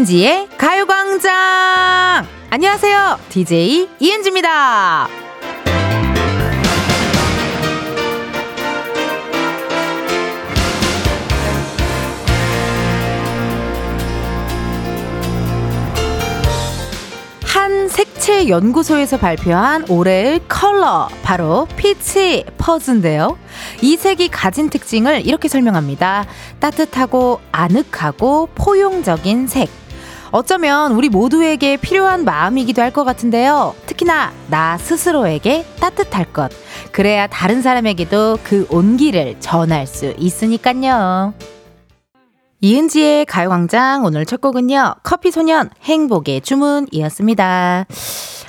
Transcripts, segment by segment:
이은지의 가요광장! 안녕하세요. DJ 이은지입니다. 한 색채 연구소에서 발표한 올해의 컬러 바로 피치 퍼즈인데요. 이 색이 가진 특징을 이렇게 설명합니다. 따뜻하고 아늑하고 포용적인 색. 어쩌면 우리 모두에게 필요한 마음이기도 할 것 같은데요. 특히나 나 스스로에게 따뜻할 것. 그래야 다른 사람에게도 그 온기를 전할 수 있으니까요. 이은지의 가요광장 오늘 첫 곡은요. 커피소년 행복의 주문이었습니다.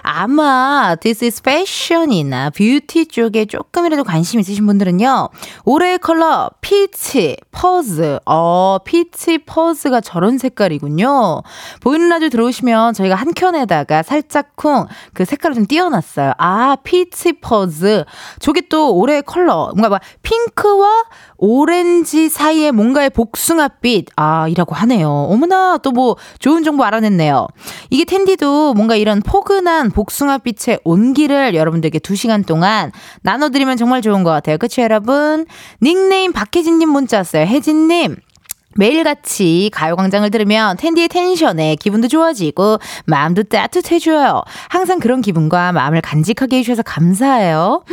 아마 This is Fashion이나 뷰티 쪽에 조금이라도 관심 있으신 분들은요. 올해의 컬러 Peach Fuzz. 어, Peach Fuzz가 저런 색깔이군요. 보이는 라디오 들어오시면 저희가 한 켠에다가 살짝쿵 그 색깔을 좀 띄워놨어요. 아, Peach Fuzz. 저게 또 올해의 컬러. 뭔가 막 핑크와 오렌지 사이에 뭔가의 복숭아빛, 아, 이라고 하네요. 어머나, 또 뭐 좋은 정보 알아냈네요. 이게 텐디도 뭔가 이런 포근한 복숭아빛의 온기를 여러분들께 2시간 동안 나눠드리면 정말 좋은 것 같아요. 그쵸, 여러분? 닉네임 박혜진님 문자 왔어요. 혜진님. 매일같이 가요광장을 들으면 텐디의 텐션에 기분도 좋아지고 마음도 따뜻해져요. 항상 그런 기분과 마음을 간직하게 해주셔서 감사해요.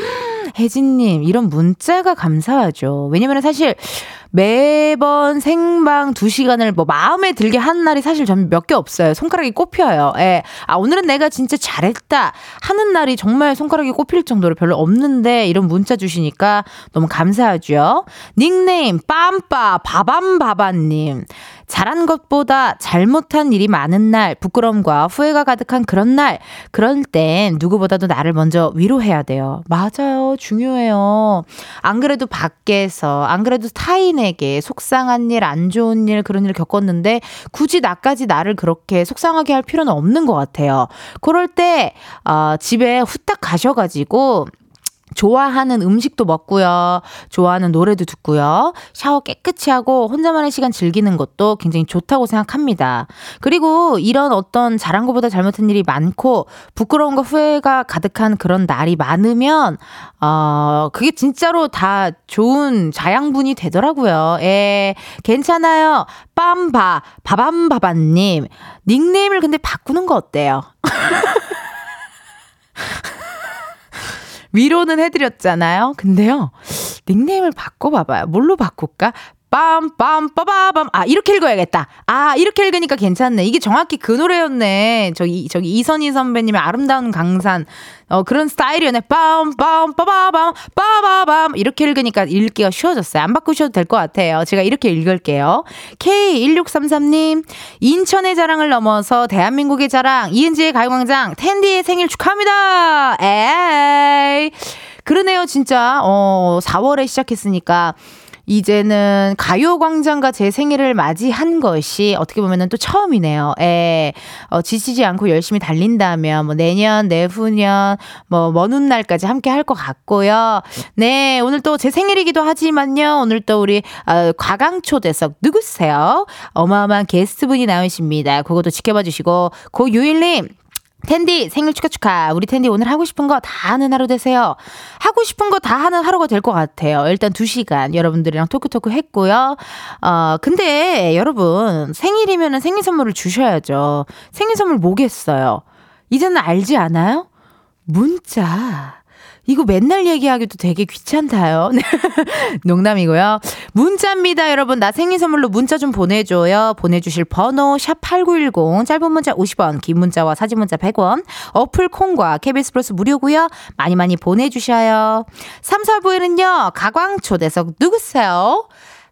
혜진님, 이런 문자가 감사하죠. 왜냐면 사실 매번 생방 2시간을 뭐 마음에 들게 하는 날이 사실 저는 몇 개 없어요. 손가락이 꼽혀요. 예. 아, 오늘은 내가 진짜 잘했다 하는 날이 정말 손가락이 꼽힐 정도로 별로 없는데 이런 문자 주시니까 너무 감사하죠. 닉네임 빰빠 바밤바바님. 잘한 것보다 잘못한 일이 많은 날, 부끄럼과 후회가 가득한 그런 날, 그럴 땐 누구보다도 나를 먼저 위로해야 돼요. 맞아요. 중요해요. 안 그래도 밖에서, 안 그래도 타인에게 속상한 일, 안 좋은 일, 그런 일을 겪었는데 굳이 나까지 나를 그렇게 속상하게 할 필요는 없는 것 같아요. 그럴 때, 어, 집에 후딱 가셔가지고, 좋아하는 음식도 먹고요. 좋아하는 노래도 듣고요. 샤워 깨끗이 하고 혼자만의 시간 즐기는 것도 굉장히 좋다고 생각합니다. 그리고 이런 어떤 잘한 것보다 잘못한 일이 많고 부끄러운 거 후회가 가득한 그런 날이 많으면 어 그게 진짜로 다 좋은 자양분이 되더라고요. 예. 괜찮아요. 빰바 바밤바바 님 닉네임을 근데 바꾸는 거 어때요? 위로는 해드렸잖아요. 근데요, 닉네임을 바꿔봐봐요. 뭘로 바꿀까? 빰빰 빠바밤. 아 이렇게 읽어야겠다. 아 이렇게 읽으니까 괜찮네. 이게 정확히 그 노래였네. 저기 저기 이선희 선배님의 아름다운 강산. 어 그런 스타일이었네. 빰빰 빠바밤 빠바밤. 이렇게 읽으니까 읽기가 쉬워졌어요. 안 바꾸셔도 될 것 같아요. 제가 이렇게 읽을게요. K1633님 인천의 자랑을 넘어서 대한민국의 자랑. 이은지의 가요광장 텐디의 생일 축하합니다. 에이. 그러네요 진짜. 어 4월에 시작했으니까 이제는 가요광장과 제 생일을 맞이한 것이 어떻게 보면은 또 처음이네요. 예. 어, 지치지 않고 열심히 달린다면 뭐 내년, 내후년, 뭐, 먼 훗날까지 함께 할 것 같고요. 네. 오늘 또 제 생일이기도 하지만요. 오늘 또 우리, 어, 과강초대석 누구세요? 어마어마한 게스트분이 나오십니다. 그것도 지켜봐 주시고, 고유일님, 텐디 생일 축하 축하. 우리 텐디 오늘 하고 싶은 거 다 하는 하루 되세요. 하고 싶은 거 다 하는 하루가 될 것 같아요. 일단 2시간 여러분들이랑 토크토크 했고요. 어, 근데 여러분 생일이면 생일 선물을 주셔야죠. 생일 선물 뭐겠어요? 이제는 알지 않아요? 문자. 이거 맨날 얘기하기도 되게 귀찮다요. 네. 농담이고요. 문자입니다, 여러분. 나 생일 선물로 문자 좀 보내줘요. 보내주실 번호 샵8910 짧은 문자 50원, 긴 문자와 사진 문자 100원. 어플 콩과 KBS 플러스 무료고요. 많이 많이 보내주셔요. 3, 4부에는요. 가광 초대석 누구세요?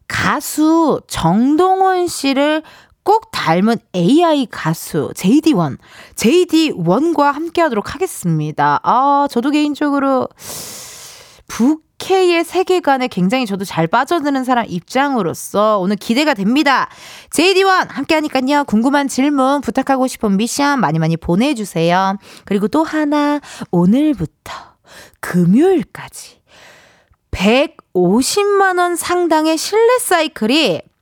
가수 정동원 씨를 꼭 닮은 AI 가수 JD1, JD1과 함께 하도록 하겠습니다. 아, 저도 개인적으로 부캐의 세계관에 굉장히 저도 잘 빠져드는 사람 입장으로서 오늘 기대가 됩니다. JD1 함께 하니까요. 궁금한 질문, 부탁하고 싶은 미션 많이 많이 보내주세요. 그리고 또 하나, 오늘부터 금요일까지 150만원 상당의 실내 사이클이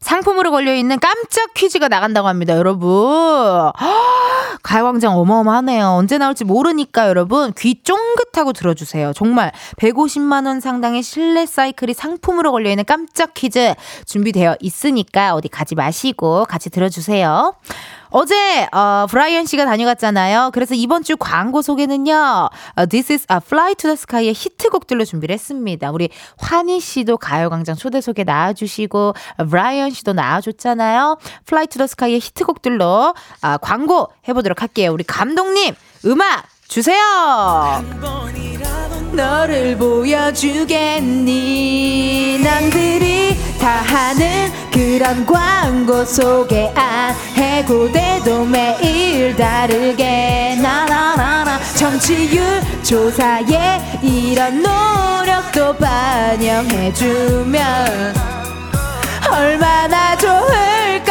상품으로 걸려있는 깜짝 퀴즈가 나간다고 합니다, 여러분. 가요광장 어마어마하네요. 언제 나올지 모르니까 여러분 귀 쫑긋하고 들어주세요. 정말 150만원 상당의 실내 사이클이 상품으로 걸려있는 깜짝 퀴즈 준비되어 있으니까 어디 가지 마시고 같이 들어주세요. 어제 어, 브라이언 씨가 다녀갔잖아요. 그래서 이번 주 광고 소개는요. 어, This is a Fly to the Sky의 히트곡들로 준비를 했습니다. 우리 환희 씨도 가요광장 초대석에 나와주시고 어, 브라이언 씨도 나와줬잖아요. Fly to the Sky의 히트곡들로 아, 광고 해보도록 할게요. 우리 감독님 음악 주세요. 너를 보여주겠니? 남들이 다 하는 그런 광고 속에 안 해고돼도 매일 다르게. 나나나나 정치율 조사에 이런 노력도 반영해주면 얼마나 좋을까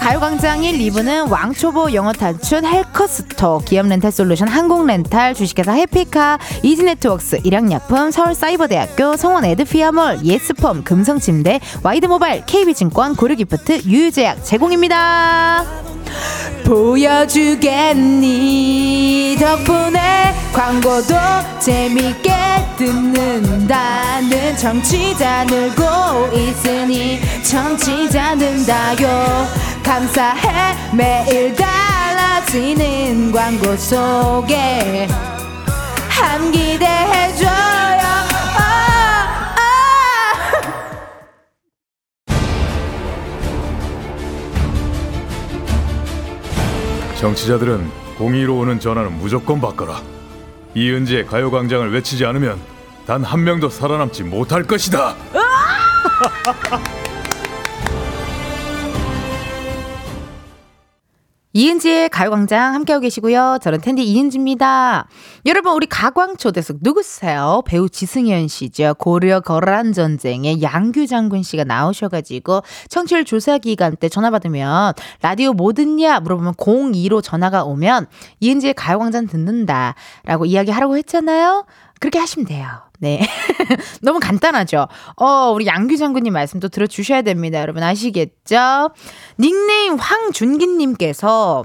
가요광장 1, 2부는 왕초보 영어 탈출 해커스톡, 기업 렌탈 솔루션 한국렌탈, 주식회사 해피카, 이지네트웍스, 일양약품, 서울사이버대학교, 성원 에드피아몰, 예스폼, 금성침대, 와이드모바일, KB증권, 고르기프트, 유유제약 제공입니다. 보여주겠니 덕분에 광고도 재밌게 듣는다는 정치자 늘고 있으니 정치자 는다요 감사해 매일 달라지는 광고 속에 한 기대해줘요 정치자들은 공의로 오는 전화는 무조건 바꿔라. 이은지의 가요광장을 외치지 않으면 단 한 명도 살아남지 못할 것이다. 이은지의 가요광장 함께하고 계시고요. 저는 텐디 이은지입니다. 여러분, 우리 가광초대석 누구세요? 배우 지승현 씨죠. 고려 거란 전쟁에 양규 장군 씨가 나오셔가지고 청취율 조사 기간 때 전화 받으면 라디오 뭐 듣냐 물어보면 02로 전화가 오면 이은지의 가요광장 듣는다라고 이야기하라고 했잖아요. 그렇게 하시면 돼요. 네. 너무 간단하죠? 어, 우리 양규 장군님 말씀도 들어주셔야 됩니다. 여러분 아시겠죠? 닉네임 황준기님께서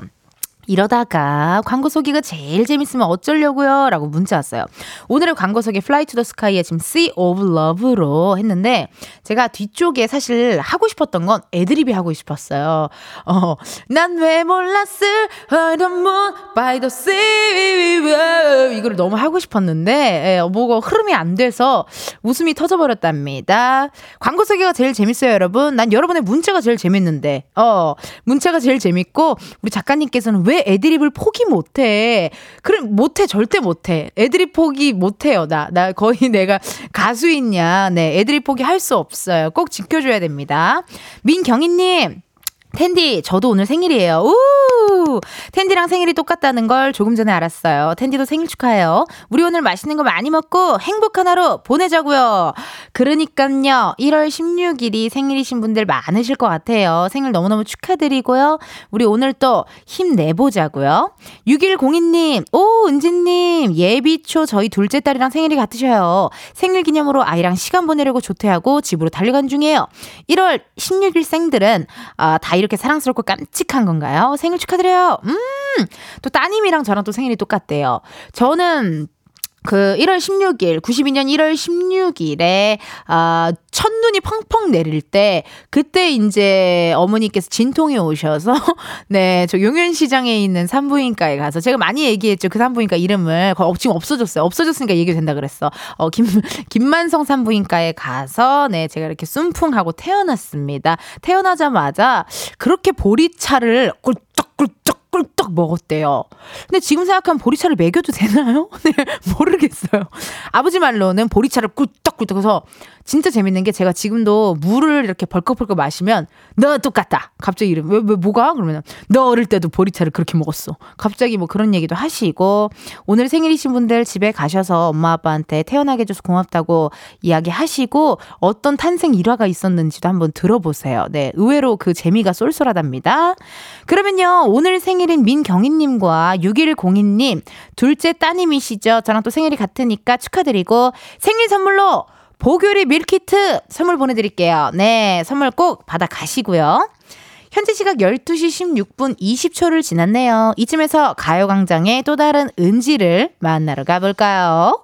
이러다가 광고 소개가 제일 재밌으면 어쩌려고요? 라고 문자 왔어요. 오늘의 광고 소개 Fly to the Sky의 지금 Sea of Love로 했는데 제가 뒤쪽에 사실 하고 싶었던 건 애드립이 하고 싶었어요. 어, 난 왜 몰랐을 I don't moon by the sea 이거를 너무 하고 싶었는데 예, 뭐가 흐름이 안 돼서 웃음이 터져버렸답니다. 광고 소개가 제일 재밌어요, 여러분. 난 여러분의 문자가 제일 재밌는데 어, 문자가 제일 재밌고 우리 작가님께서는 왜왜 애드립을 포기 못해? 그럼 못해 절대 못해. 애드립 포기 못해요. 나 나 거의 내가 가수 있냐? 네, 애드립 포기 할 수 없어요. 꼭 지켜줘야 됩니다. 민경희님. 텐디, 저도 오늘 생일이에요. 우! 텐디랑 생일이 똑같다는 걸 조금 전에 알았어요. 텐디도 생일 축하해요. 우리 오늘 맛있는 거 많이 먹고 행복한 하루 보내자고요. 그러니까요. 1월 16일이 생일이신 분들 많으실 것 같아요. 생일 너무너무 축하드리고요. 우리 오늘 또 힘내보자고요. 6102님, 오, 은지님, 예비초 저희 둘째 딸이랑 생일이 같으셔요. 생일 기념으로 아이랑 시간 보내려고 조퇴하고 집으로 달려간 중이에요. 1월 16일 생들은, 아, 다이 렇게 사랑스럽고 깜찍한 건가요? 생일 축하드려요. 음, 또 따님이랑 저랑 또 생일이 똑같대요. 저는 그 1월 16일, 92년 1월 16일에, 아, 첫눈이 펑펑 내릴 때, 그때 이제 어머니께서 진통이 오셔서, 네, 저 용현 시장에 있는 산부인과에 가서, 제가 많이 얘기했죠. 그 산부인과 이름을. 지금 없어졌어요. 없어졌으니까 얘기 된다 그랬어. 어, 김, 김만성 산부인과에 가서, 네, 제가 이렇게 쏨풍하고 태어났습니다. 태어나자마자, 그렇게 보리차를 꿀떡꿀떡 꿀떡 먹었대요. 근데 지금 생각하면 보리차를 먹여도 되나요? 네, 모르겠어요. 아버지 말로는 보리차를 꿀떡꿀떡 해서 진짜 재밌는 게 제가 지금도 물을 이렇게 벌컥벌컥 마시면 너 똑같다. 갑자기 이름 왜, 왜 뭐가? 그러면 너 어릴 때도 보리차를 그렇게 먹었어. 갑자기 뭐 그런 얘기도 하시고 오늘 생일이신 분들 집에 가셔서 엄마 아빠한테 태어나게 해줘서 고맙다고 이야기하시고 어떤 탄생 일화가 있었는지도 한번 들어보세요. 네, 의외로 그 재미가 쏠쏠하답니다. 그러면요 오늘 생일인 민경희님과 6102님 둘째 따님이시죠. 저랑 또 생일이 같으니까 축하드리고 생일 선물로 보교리 밀키트 선물 보내드릴게요. 네, 선물 꼭 받아 가시고요. 현재 시각 12시 16분 20초를 지났네요. 이쯤에서 가요광장의 또 다른 은지를 만나러 가볼까요?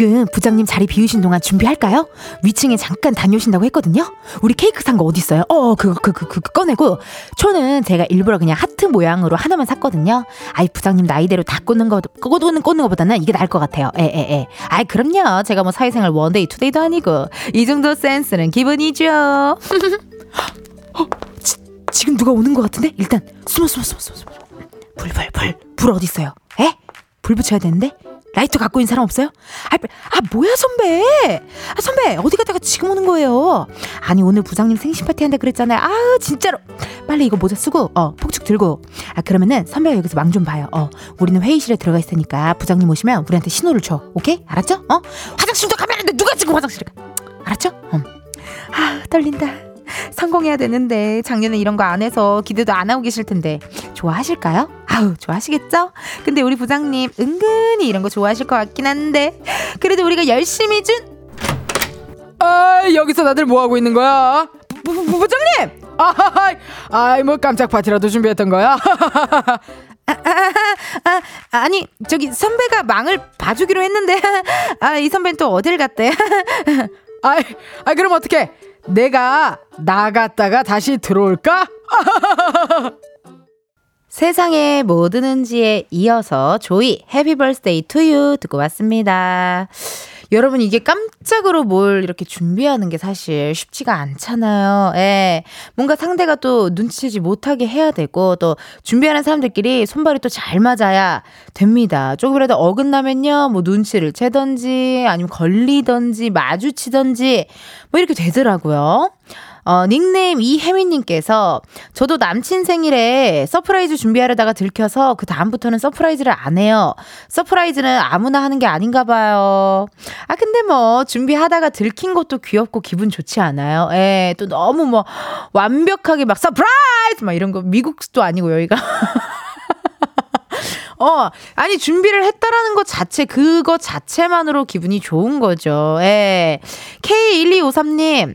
지금 부장님 자리 비우신 동안 준비할까요? 위층에 잠깐 다녀오신다고 했거든요. 우리 케이크 산 거 어디 있어요? 어, 그거 그그 그, 그, 꺼내고 초는 제가 일부러 그냥 하트 모양으로 하나만 샀거든요. 아이 부장님 나이대로 다 꽂는 거 꽂는 꽂는 거보다는 이게 나을 것 같아요. 에, 에, 에. 아이 그럼요. 제가 뭐 사회생활 one day two day도 아니고 이 정도 센스는 기본이죠. 어, 지, 지금 누가 오는 것 같은데? 일단 숨어 숨어 숨어 숨어. 숨어. 불, 불, 불. 불 어디 있어요? 에? 불 붙여야 되는데? 라이터 갖고 있는 사람 없어요? 아, 아 뭐야 선배? 아 선배 어디 갔다가 지금 오는 거예요? 아니 오늘 부장님 생신 파티 한다 그랬잖아요. 아 진짜로 빨리 이거 모자 쓰고 어 폭죽 들고 아 그러면은 선배가 여기서 망 좀 봐요. 어 우리는 회의실에 들어가 있으니까 부장님 오시면 우리한테 신호를 줘. 오케이 알았죠? 어 화장실도 가면 안 돼. 누가 지금 화장실에 가? 알았죠? 어. 아 떨린다. 성공해야 되는데 작년에 이런 거 안 해서 기대도 안 하고 계실 텐데 좋아하실까요? 아우 좋아하시겠죠? 근데 우리 부장님 은근히 이런 거 좋아하실 것 같긴 한데 그래도 우리가 열심히 준 아, 여기서 다들 뭐 하고 있는 거야? 부, 부, 부장님! 아, 아이, 뭐 깜짝 파티라도 준비했던 거야? 아, 아, 아, 니 저기 선배가 망을 봐주기로 했는데 아, 이 선배는 또 어딜 갔대? 아이, 아, 그럼 어떻게? 내가 나갔다가 다시 들어올까? 세상의 모든 은지에 이어서 조이 Happy Birthday To You 듣고 왔습니다. 여러분 이게 깜짝으로 뭘 이렇게 준비하는 게 사실 쉽지가 않잖아요. 예. 뭔가 상대가 또 눈치채지 못하게 해야 되고 또 준비하는 사람들끼리 손발이 또 잘 맞아야 됩니다. 조금이라도 어긋나면요. 뭐 눈치를 채던지 아니면 걸리던지 마주치던지 뭐 이렇게 되더라고요. 어, 닉네임 이혜민님께서 저도 남친 생일에 surprise 준비하려다가 들켜서 그 다음부터는 surprise를 안 해요. surprise는 아무나 하는 게 아닌가 봐요. 아 근데 뭐 준비하다가 들킨 것도 귀엽고 기분 좋지 않아요? 예, 또 너무 뭐 완벽하게 막 surprise 막 이런 거 미국도 아니고 여기가. 어, 아니, 준비를 했다라는 것 자체, 그거 자체만으로 기분이 좋은 거죠. 예. K1253님,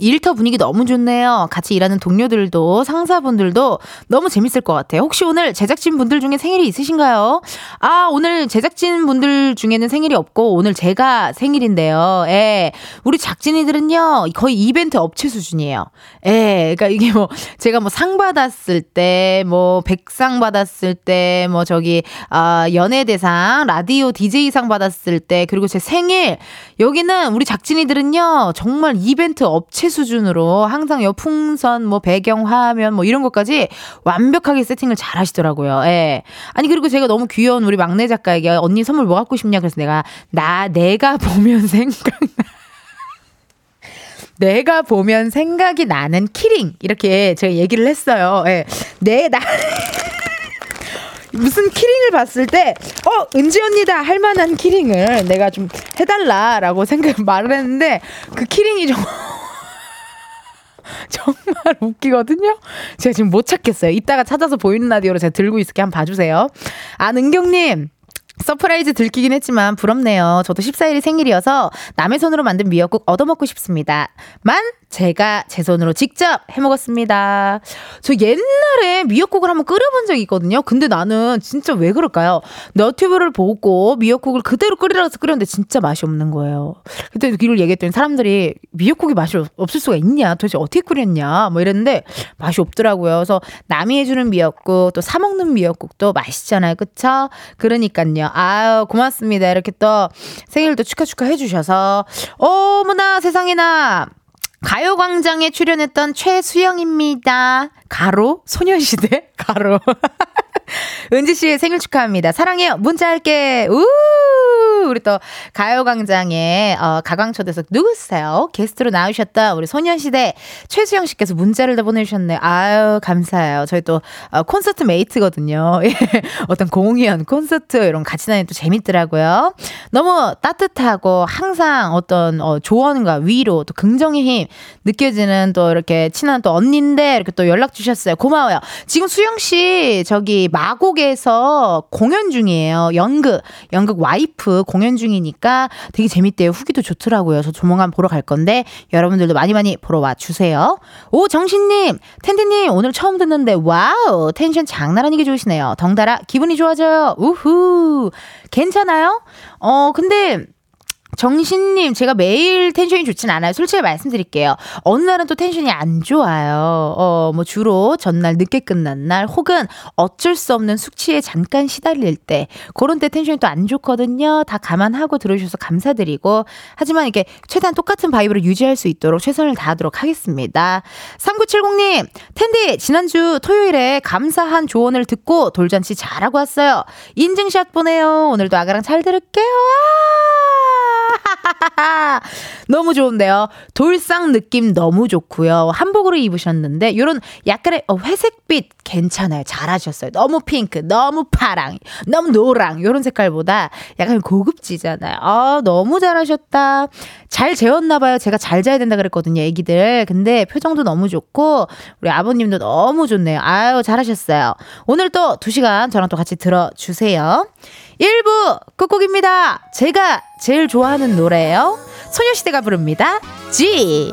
일터 분위기 너무 좋네요. 같이 일하는 동료들도 상사분들도 너무 재밌을 것 같아요. 혹시 오늘 제작진 분들 중에 생일이 있으신가요? 아, 오늘 제작진 분들 중에는 생일이 없고 오늘 제가 생일인데요. 예. 우리 작진이들은요, 거의 이벤트 업체 수준이에요. 예. 그러니까 이게 뭐 제가 뭐 상 받았을 때, 뭐 백상 받았을 때, 뭐 저기 아, 연예 대상, 라디오 DJ상 받았을 때, 그리고 제 생일 여기는 우리 작진이들은요, 정말 이벤트 업체 업체 수준으로 항상 요 풍선, 뭐 배경 화면 뭐 이런 것까지 완벽하게 세팅을 잘 하시더라고요. 예. 아니 그리고 제가 너무 귀여운 우리 막내 작가에게 언니 선물 뭐 갖고 싶냐 그래서 내가 나 내가 보면 생각나. 내가 보면 생각이 나는 키링 이렇게 제가 얘기를 했어요. 예. 내나 무슨 키링을 봤을 때, 어, 은지 언니다 할 만한 키링을 내가 좀 해달라라고 생각 말을 했는데, 그 키링이 좀. 정말 웃기거든요. 제가 지금 못 찾겠어요. 이따가 찾아서 보이는 라디오로 제가 들고 있을게 한번 봐주세요. 아, 은경님. 서프라이즈 들키긴 했지만 부럽네요. 저도 14일이 생일이어서 남의 손으로 만든 미역국 얻어먹고 싶습니다. 만 제가 제 손으로 직접 해 먹었습니다. 저 옛날에 미역국을 한번 끓여본 적이 있거든요. 근데 나는 진짜 왜 그럴까요? 너튜브를 보고 미역국을 그대로 끓이래서 끓였는데 진짜 맛이 없는 거예요. 그때 이걸 얘기했더니 사람들이 미역국이 맛이 없을 수가 있냐? 도대체 어떻게 끓였냐? 뭐 이랬는데 맛이 없더라고요. 그래서 남이 해주는 미역국 또 사 먹는 미역국도 맛있잖아요. 그쵸? 그러니까요. 아유 고맙습니다. 이렇게 또 생일도 축하 축하 해주셔서 어머나 세상에나 가요광장에 출연했던 최수영입니다. 가로? 소녀시대? 가로. 은지 씨의 생일 축하합니다. 사랑해요. 문자 할게. 우! 우리 또 가요광장에 어, 가광초대석 누구세요? 게스트로 나오셨던 우리 소년시대 최수영 씨께서 문자를 다 보내주셨네요. 아유, 감사해요. 저희 또 어, 콘서트 메이트거든요. 예. 어떤 공연, 콘서트 이런 같이 다니면 또 재밌더라고요. 너무 따뜻하고 항상 어떤 어, 조언과 위로 또 긍정의 힘 느껴지는 또 이렇게 친한 또 언니인데 이렇게 또 연락 주셨어요. 고마워요. 지금 수영 씨 저기 마곡에서 공연 중이에요. 연극, 연극 와이프 공연 중이니까 되게 재밌대요. 후기도 좋더라고요. 저 조만간 보러 갈 건데 여러분들도 많이 많이 보러 와 주세요. 오 정신님, 텐디님 오늘 처음 듣는데 wow 텐션 장난 아니게 좋으시네요. 덩달아 기분이 좋아져요. 우후 괜찮아요? 어 근데 정신님, 제가 매일 텐션이 좋진 않아요. 솔직히 말씀드릴게요. 어느 날은 또 텐션이 안 좋아요. 어, 뭐 주로 전날 늦게 끝난 날 혹은 어쩔 수 없는 숙취에 잠깐 시달릴 때 그런 때 텐션이 또 안 좋거든요. 다 감안하고 들어주셔서 감사드리고 하지만 이게 최대한 똑같은 vibe를 유지할 수 있도록 최선을 다하도록 하겠습니다. 3970님, 텐디 지난주 토요일에 감사한 조언을 듣고 돌잔치 잘하고 왔어요. 인증샷 보내요. 오늘도 아가랑 잘 들을게요. 아! 너무 좋은데요. 돌상 느낌 너무 좋고요. 한복으로 입으셨는데 이런 약간의 어, 회색빛 괜찮아요. 잘하셨어요. 너무 핑크, 너무 파랑, 너무 노랑 이런 색깔보다 약간 고급지잖아요. 아 너무 잘하셨다. 잘 재웠나 봐요. 제가 잘 자야 된다 그랬거든요, 애기들. 근데 표정도 너무 좋고 우리 아버님도 너무 좋네요. 아유 잘하셨어요. 오늘 또 2시간 저랑 또 같이 들어주세요. 1부 끝곡입니다. 제가 제일 좋아하는 노래예요. 소녀시대가 부릅니다. G.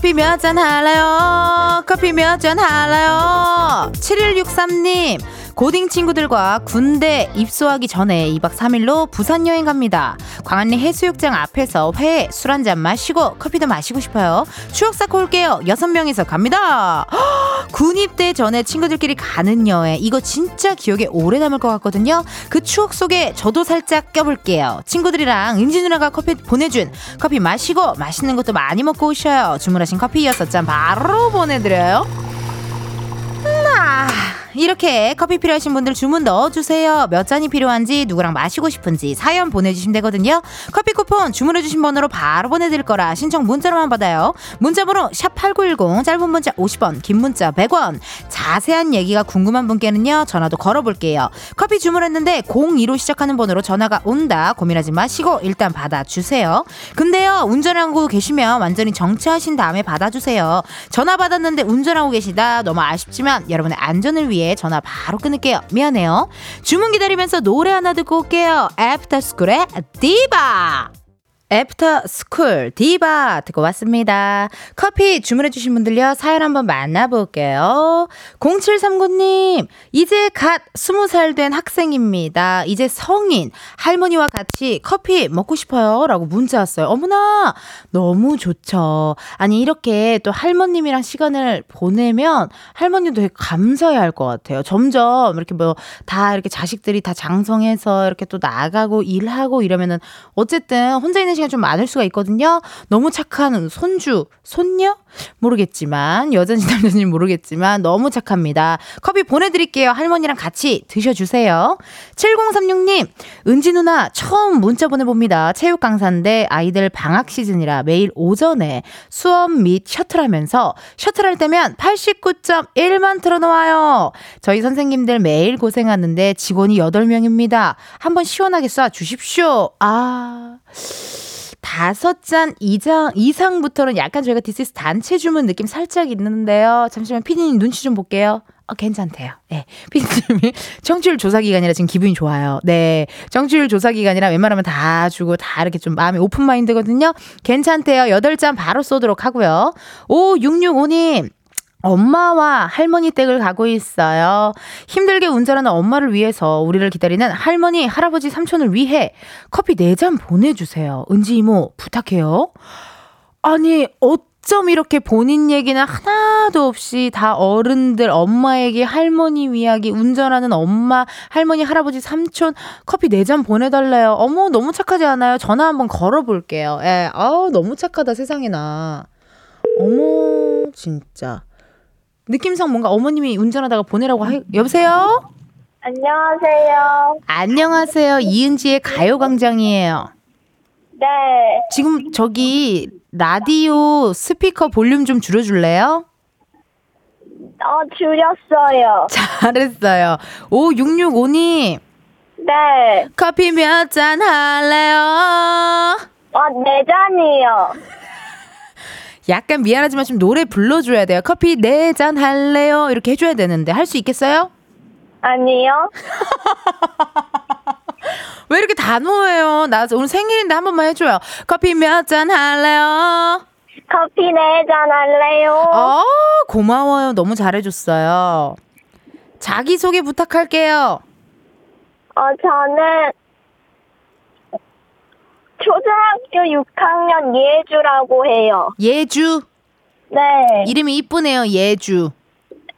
커피 몇 잔 할래요? 커피 몇 잔 할래요? 7163님, 고딩 친구들과 군대 입소하기 전에 2박 3일로 부산 여행 갑니다. 광안리 해수욕장 앞에서 회, 술 한 잔 마시고 커피도 마시고 싶어요. 추억 쌓고 올게요. 6명이서 갑니다. 군 입대 전에 친구들끼리 가는 여행. 이거 진짜 기억에 오래 남을 것 같거든요. 그 추억 속에 저도 살짝 껴볼게요. 친구들이랑 은지 누나가 커피 보내준 커피 마시고 맛있는 것도 많이 먹고 오셔요. 주문하신 커피 6잔 바로 보내드려요. 아. 이렇게 커피 필요하신 분들 주문 넣어주세요. 몇 잔이 필요한지 누구랑 마시고 싶은지 사연 보내주시면 되거든요. 커피 쿠폰 주문해주신 번호로 바로 보내드릴 거라 신청 문자로만 받아요. 문자번호 샵8910 짧은 문자 50원 긴 문자 100원 자세한 얘기가 궁금한 분께는요. 전화도 걸어볼게요. 커피 주문했는데 02로 시작하는 번호로 전화가 온다 고민하지 마시고 일단 받아주세요. 근데요 운전하고 계시면 완전히 정차하신 다음에 받아주세요. 전화 받았는데 운전하고 계시다 너무 아쉽지만 여러분의 안전을 위해 위해 전화 바로 끊을게요. 미안해요. 주문 기다리면서 노래 하나 듣고 올게요. After School의 디바. After School 디바 듣고 왔습니다. 커피 주문해주신 분들요, 사연 한번 만나볼게요. 0739님, 이제 갓 20살 된 학생입니다. 이제 성인, 할머니와 같이 커피 먹고 싶어요. 라고 문자 왔어요. 어머나, 너무 좋죠. 아니, 이렇게 또 할머님이랑 시간을 보내면 할머니도 되게 감사해 할 것 같아요. 점점 이렇게 뭐 다 이렇게 자식들이 다 장성해서 이렇게 또 나가고 일하고 이러면은 어쨌든 혼자 있는 시간 좀 많을 수가 있거든요. 너무 착한 손주, 손녀? 모르겠지만, 여전히 남자인지 모르겠지만, 너무 착합니다. 커피 보내드릴게요. 할머니랑 같이 드셔주세요. 7036님, 은지 누나 처음 문자 보내봅니다. 체육 강사인데 아이들 방학 시즌이라 매일 오전에 수업 및 셔틀 하면서 셔틀 할 때면 89.1만 틀어놓아요. 저희 선생님들 매일 고생하는데 직원이 8명입니다. 한번 시원하게 쏴 주십시오. 아. 다섯 잔 이상, 이상부터는 약간 저희가 디스스 단체 주문 느낌 살짝 있는데요. 잠시만 피디님 눈치 좀 볼게요. 어, 괜찮대요. 네. 피디님이 청취율 조사 기간이라 지금 기분이 좋아요. 네. 청취율 조사 기간이라 웬만하면 다 주고 다 이렇게 좀 마음이 오픈 마인드거든요. 괜찮대요. 여덟 잔 바로 쏘도록 하고요. 5665님. 엄마와 할머니 댁을 가고 있어요. 힘들게 운전하는 엄마를 위해서 우리를 기다리는 할머니, 할아버지, 삼촌을 위해 커피 4잔 보내주세요. 은지 이모, 부탁해요. 아니, 어쩜 이렇게 본인 얘기는 하나도 없이 다 어른들, 엄마 얘기, 할머니 이야기, 운전하는 엄마, 할머니, 할아버지, 삼촌 커피 4잔 보내달래요. 어머, 너무 착하지 않아요? 전화 한번 걸어볼게요. 예, 아우, 너무 착하다, 세상에나. 어머, 진짜. 느낌상 뭔가 어머님이 운전하다가 보내라고 하... 여보세요? 안녕하세요. 안녕하세요. 이은지의 가요광장이에요. 네. 지금 저기 라디오 스피커 볼륨 좀 줄여줄래요? 어, 줄였어요. 잘했어요. 5665님, 네. 커피 몇 잔 할래요? 어, 네 잔이요. 약간 미안하지만 좀 노래 불러줘야 돼요. 커피 네 잔 할래요? 이렇게 해줘야 되는데 할 수 있겠어요? 아니요. 왜 이렇게 단호해요? 나 오늘 생일인데 한 번만 해줘요. 커피 몇 잔 할래요? 커피 네 잔 할래요? 어, 고마워요. 너무 잘해줬어요. 자기소개 부탁할게요. 어, 저는 초등학교 6학년 예주라고 해요. 예주. 네. 이름이 이쁘네요. 예주.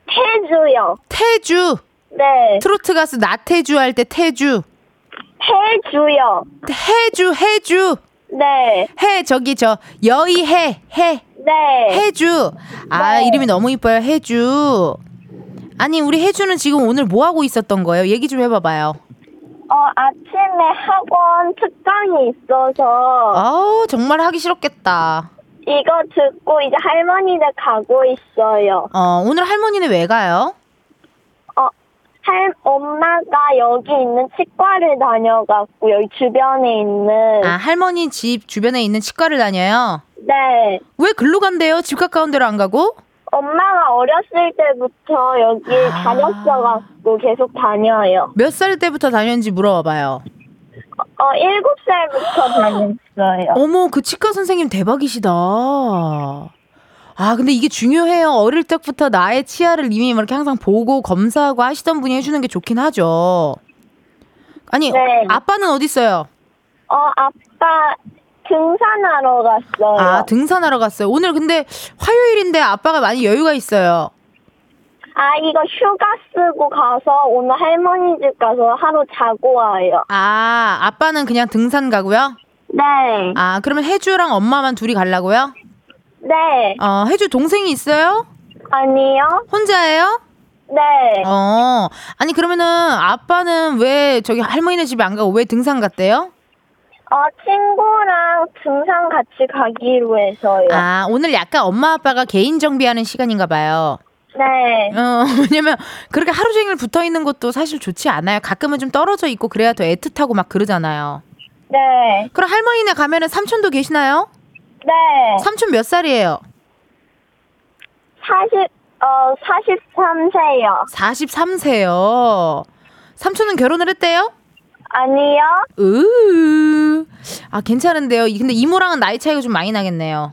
태주요. 태주. 네. 트로트 가수 나태주 할 때 태주. 태주요. 해주, 해주. 네. 해, 저기 저, 여의 해, 해. 네. 해주. 아, 네. 이름이 너무 이뻐요. 해주. 아니, 우리 해주는 지금 오늘 뭐 하고 있었던 거예요? 얘기 좀 해봐봐요. 어, 아침에 학원 특강이 있어서 아우, 정말 하기 싫었겠다. 이거 듣고 이제 할머니네 가고 있어요. 어, 오늘 할머니는 왜 가요? 어, 할, 엄마가 여기 있는 치과를 다녀갖고, 여기 주변에 있는. 아, 할머니 집 주변에 있는 치과를 다녀요? 네. 왜 글로 간대요? 집 가까운 데로 안 가고? 엄마가 어렸을 때부터 여기 아. 다녔어갖고 계속 다녀요. 몇 살 때부터 다녔는지 물어봐봐요. 어, 일곱 살부터 다녔어요. 어머, 그 치과 선생님 대박이시다. 아, 근데 이게 중요해요. 어릴 때부터 나의 치아를 이미 이렇게 항상 보고 검사하고 하시던 분이 해주는 게 좋긴 하죠. 아니, 네. 아빠는 어디 있어요? 어, 아빠 등산하러 갔어요. 아, 등산하러 갔어요. 오늘 근데 화요일인데 아빠가 많이 여유가 있어요. 아, 이거 휴가 쓰고 가서 오늘 할머니 집 가서 하루 자고 와요. 아, 아빠는 그냥 등산 가고요? 네. 아, 그러면 혜주랑 엄마만 둘이 가려고요? 네. 어, 혜주 동생이 있어요? 아니요. 혼자예요? 네. 어, 아니 그러면은 아빠는 왜 저기 할머니네 집에 안 가고 왜 등산 갔대요? 어, 친구랑 등산 같이 가기로 해서요. 아, 오늘 약간 엄마 아빠가 개인 정비하는 시간인가 봐요. 네. 어, 왜냐면 그렇게 하루 종일 붙어 있는 것도 사실 좋지 않아요. 가끔은 좀 떨어져 있고 그래야 더 애틋하고 막 그러잖아요. 네. 그럼 할머니네 가면은 삼촌도 계시나요? 네. 삼촌 몇 살이에요? 40, 어, 43세요. 43세요. 삼촌은 결혼을 했대요? 아니요. 으. 아, 괜찮은데요. 이- 근데 이모랑은 나이 차이가 좀 많이 나겠네요.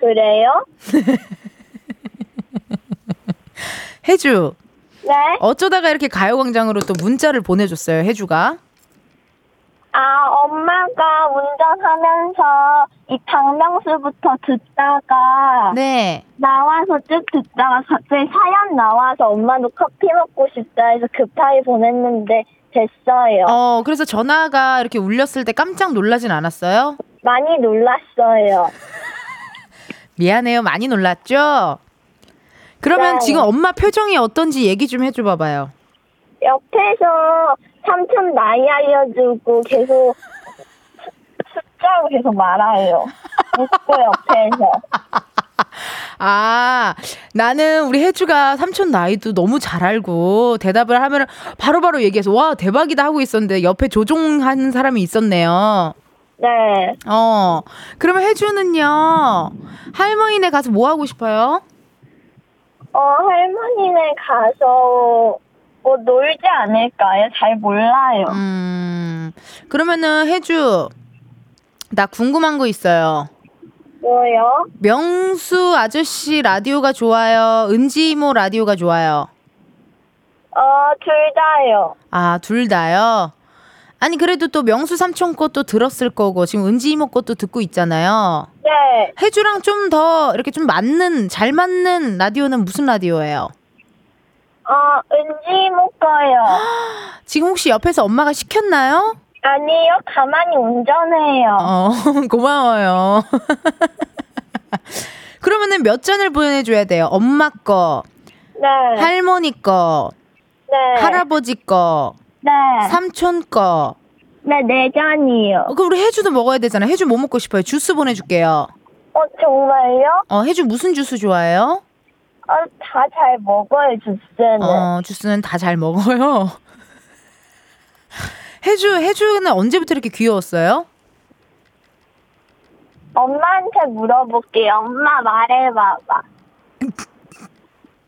그래요? 혜주. 네. 어쩌다가 이렇게 가요광장으로 또 문자를 보내줬어요, 혜주가. 아, 엄마가 운전하면서 이 박명수부터 듣다가 네. 나와서 쭉 듣다가 갑자기 사연 나와서 엄마도 커피 먹고 싶다 해서 급하게 보냈는데 됐어요. 어, 그래서 전화가 이렇게 울렸을 때 깜짝 놀라진 않았어요? 많이 놀랐어요. 미안해요. 많이 놀랐죠? 그러면 네. 지금 엄마 표정이 어떤지 얘기 좀 해줘 봐봐요. 옆에서 삼촌 나이 알려주고 계속 수- 숫자로 계속 말아요. 웃고 옆에서. 아, 나는 우리 혜주가 삼촌 나이도 너무 잘 알고 대답을 하면 바로 바로 얘기해서 와, 대박이다 하고 있었는데 옆에 조종하는 사람이 있었네요. 네. 어, 그러면 혜주는요, 할머니네 가서 뭐 하고 싶어요? 어, 할머니네 가서 뭐 놀지 않을까요? 잘 몰라요. 음, 그러면은 혜주, 나 궁금한 거 있어요. 뭐요? 명수 아저씨 라디오가 좋아요? 은지 이모 라디오가 좋아요? 어, 둘 다요. 아, 둘 다요? 아니, 그래도 또 명수 삼촌 것도 들었을 거고, 지금 은지 이모 것도 듣고 있잖아요. 네. 혜주랑 좀 더 이렇게 좀 맞는, 잘 맞는 라디오는 무슨 라디오예요? 어, 은지 못 거요. 지금 혹시 옆에서 엄마가 시켰나요? 아니요, 가만히 운전해요. 어, 고마워요. 그러면은 몇 잔을 보내줘야 돼요? 엄마 거, 네. 할머니 거, 네. 할아버지 거, 네. 삼촌 거. 네, 네 잔이요. 어, 그럼 우리 혜주도 먹어야 되잖아. 혜주 뭐 먹고 싶어요? 주스 보내줄게요. 어, 정말요? 어, 혜주 무슨 주스 좋아해요? 어, 다 잘 먹어요, 주스는. 어, 주스는 다 잘 먹어요. 혜주, 혜주는 언제부터 이렇게 귀여웠어요? 엄마한테 물어볼게 요. 엄마 말해봐봐.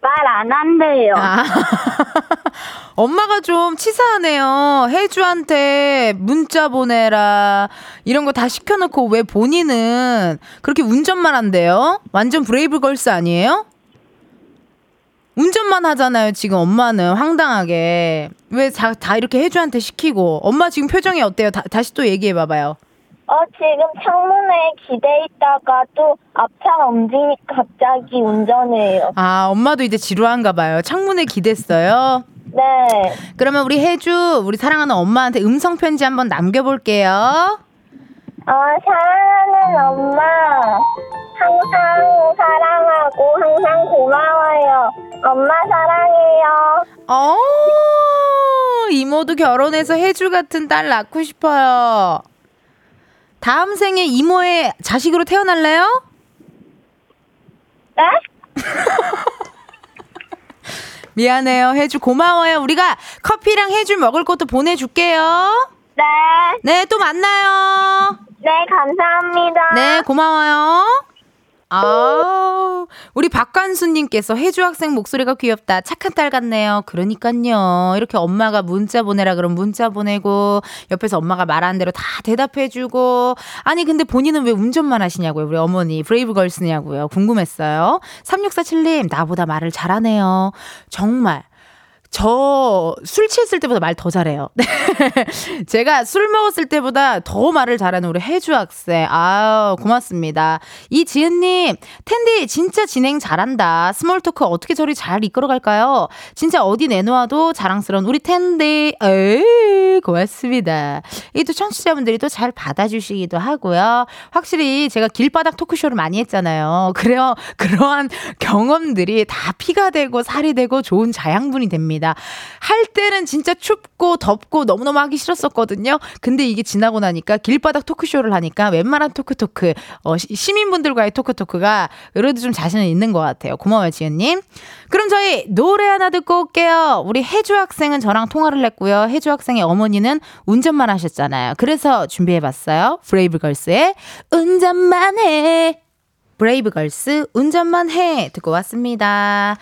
말 안 한대요. 아. 엄마가 좀 치사하네요. 혜주한테 문자 보내라. 이런 거 다 시켜놓고 왜 본인은 그렇게 운전만 한대요? 완전 브레이브 걸스 아니에요? 운전만 하잖아요, 지금 엄마는 황당하게. 왜다 이렇게 혜주한테 시키고. 엄마 지금 표정이 어때요? 다, 다시 또 얘기해 봐봐요. 어, 지금 창문에 기대 있다가 또 앞차가 움직이니까 갑자기 운전해요. 아, 엄마도 이제 지루한가 봐요. 창문에 기댔어요. 네. 그러면 우리 혜주, 우리 사랑하는 엄마한테 음성 편지 한번 남겨볼게요. 어, 사랑하는 엄마. 항상 사랑하고 항상 고마워요. 엄마 사랑해요. 어, 이모도 결혼해서 혜주 같은 딸 낳고 싶어요. 다음 생에 이모의 자식으로 태어날래요? 네? 미안해요. 혜주 고마워요. 우리가 커피랑 혜주 먹을 것도 보내줄게요. 네. 네, 또 만나요. 네, 감사합니다. 네, 고마워요. 아, 우리 박관수님께서 혜주 학생 목소리가 귀엽다. 착한 딸 같네요. 그러니까요. 이렇게 엄마가 문자 보내라 그럼 문자 보내고, 옆에서 엄마가 말하는 대로 다 대답해주고. 아니, 근데 본인은 왜 운전만 하시냐고요. 우리 어머니. Brave Girls냐고요. 궁금했어요. 3647님, 나보다 말을 잘하네요. 정말. 저 술 취했을 때보다 말 더 잘해요. 네. 제가 술 먹었을 때보다 더 말을 잘하는 우리 혜주 학생. 아유, 고맙습니다. 이지은님, 텐디 진짜 진행 잘한다. small talk 어떻게 저리 잘 이끌어갈까요? 진짜 어디 내놓아도 자랑스러운 우리 텐디. 에이, 고맙습니다. 이 또 청취자분들이 또 잘 받아주시기도 하고요. 확실히 제가 길바닥 토크쇼를 많이 했잖아요. 그래요. 그러한 경험들이 다 피가 되고 살이 되고 좋은 자양분이 됩니다. 할 때는 진짜 춥고 덥고 너무너무 하기 싫었었거든요. 근데 이게 지나고 나니까 길바닥 토크쇼를 하니까 웬만한 토크토크, 어, 시민분들과의 토크토크가 그래도 좀 자신은 있는 것 같아요. 고마워요, 지은님. 그럼 저희 노래 하나 듣고 올게요. 우리 혜주 학생은 저랑 통화를 했고요. 혜주 학생의 어머니는 운전만 하셨잖아요. 그래서 준비해봤어요. Brave Girls의 운전만 해. Brave Girls 운전만 해 듣고 왔습니다.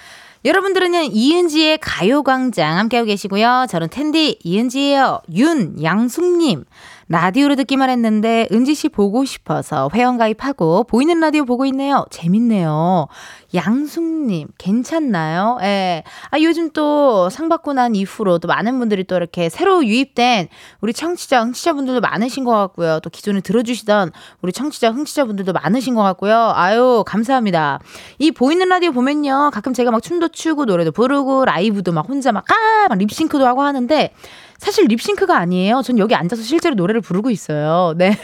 여러분들은요 이은지의 가요광장 함께하고 계시고요. 저는 텐디 이은지예요. 윤 양숙님 라디오로 듣기만 했는데 은지 씨 보고 싶어서 회원가입하고 보이는 라디오 보고 있네요. 재밌네요. 양숙님 괜찮나요? 예. 아 요즘 또 상 받고 난 이후로 또 많은 분들이 또 이렇게 새로 유입된 우리 청취자 흥취자분들도 많으신 것 같고요. 또 기존에 들어주시던 우리 청취자 흥취자분들도 많으신 것 같고요. 아유 감사합니다. 이 보이는 라디오 보면요 가끔 제가 막 춤도 추고 노래도 부르고 라이브도 막 혼자 막아막 립싱크도 하고 하는데 사실 립싱크가 아니에요. 전 여기 앉아서 실제로 노래를 부르고 있어요. 네.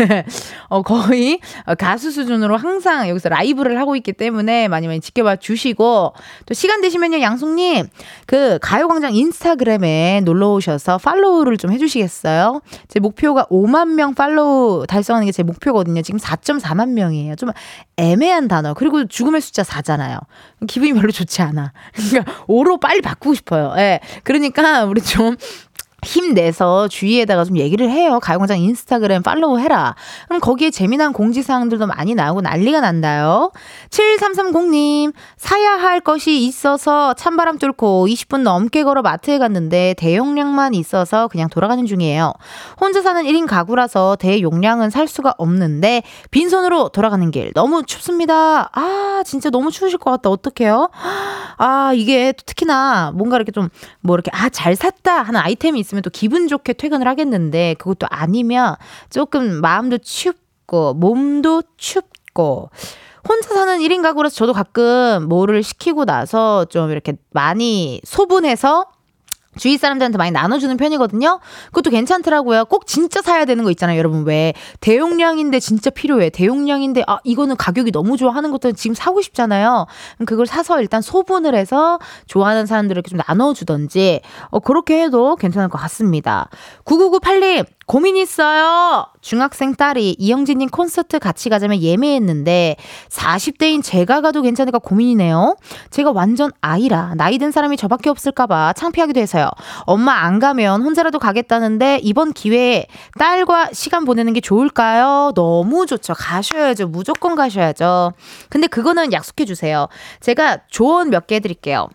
어, 거의 가수 수준으로 항상 여기서 라이브를 하고 있기 때문에 많이 많이 지켜봐 주시고 또 시간 되시면요. 양숙님 그 가요광장 인스타그램에 놀러 오셔서 팔로우를 좀 해주시겠어요? 제 목표가 5만 명 팔로우 달성하는 게 제 목표거든요. 지금 4.4만 명이에요. 좀 애매한 단어. 그리고 죽음의 숫자 4잖아요. 기분이 별로 좋지 않아. 그러니까 5로 빨리 바꾸고 싶어요. 예. 그러니까 우리 좀 힘내서 주위에다가 좀 얘기를 해요. 가요광장 인스타그램 팔로우 해라. 그럼 거기에 재미난 공지사항들도 많이 나오고 난리가 난다요. 7330님, 사야 할 것이 있어서 찬바람 뚫고 20분 넘게 걸어 마트에 갔는데 대용량만 있어서 그냥 돌아가는 중이에요. 혼자 사는 1인 가구라서 대용량은 살 수가 없는데 빈손으로 돌아가는 길 너무 춥습니다. 아, 진짜 너무 추우실 것 같다. 어떡해요? 아, 이게 특히나 뭔가 이렇게 좀 뭐 이렇게 아, 잘 샀다 하는 아이템이 있으면 또 기분 좋게 퇴근을 하겠는데 그것도 아니면 조금 마음도 춥고 몸도 춥고. 혼자 사는 1인 가구라서 저도 가끔 뭐를 시키고 나서 좀 이렇게 많이 소분해서 주위 사람들한테 많이 나눠주는 편이거든요. 그것도 괜찮더라고요. 꼭 진짜 사야 되는 거 있잖아요, 여러분. 왜 대용량인데 진짜 필요해. 대용량인데 아 이거는 가격이 너무 좋아 하는 것들은 지금 사고 싶잖아요. 그걸 사서 일단 소분을 해서 좋아하는 사람들에게 좀 나눠주던지 어, 그렇게 해도 괜찮을 것 같습니다. 9998님 고민 있어요. 중학생 딸이 이영진님 콘서트 같이 가자면 예매했는데 40대인 제가 가도 괜찮을까 고민이네요. 제가 완전 아이라 나이 든 사람이 저밖에 없을까봐 창피하기도 해서요. 엄마 안 가면 혼자라도 가겠다는데 이번 기회에 딸과 시간 보내는 게 좋을까요? 너무 좋죠. 가셔야죠. 무조건 가셔야죠. 근데 그거는 약속해 주세요. 제가 조언 몇 개 해드릴게요.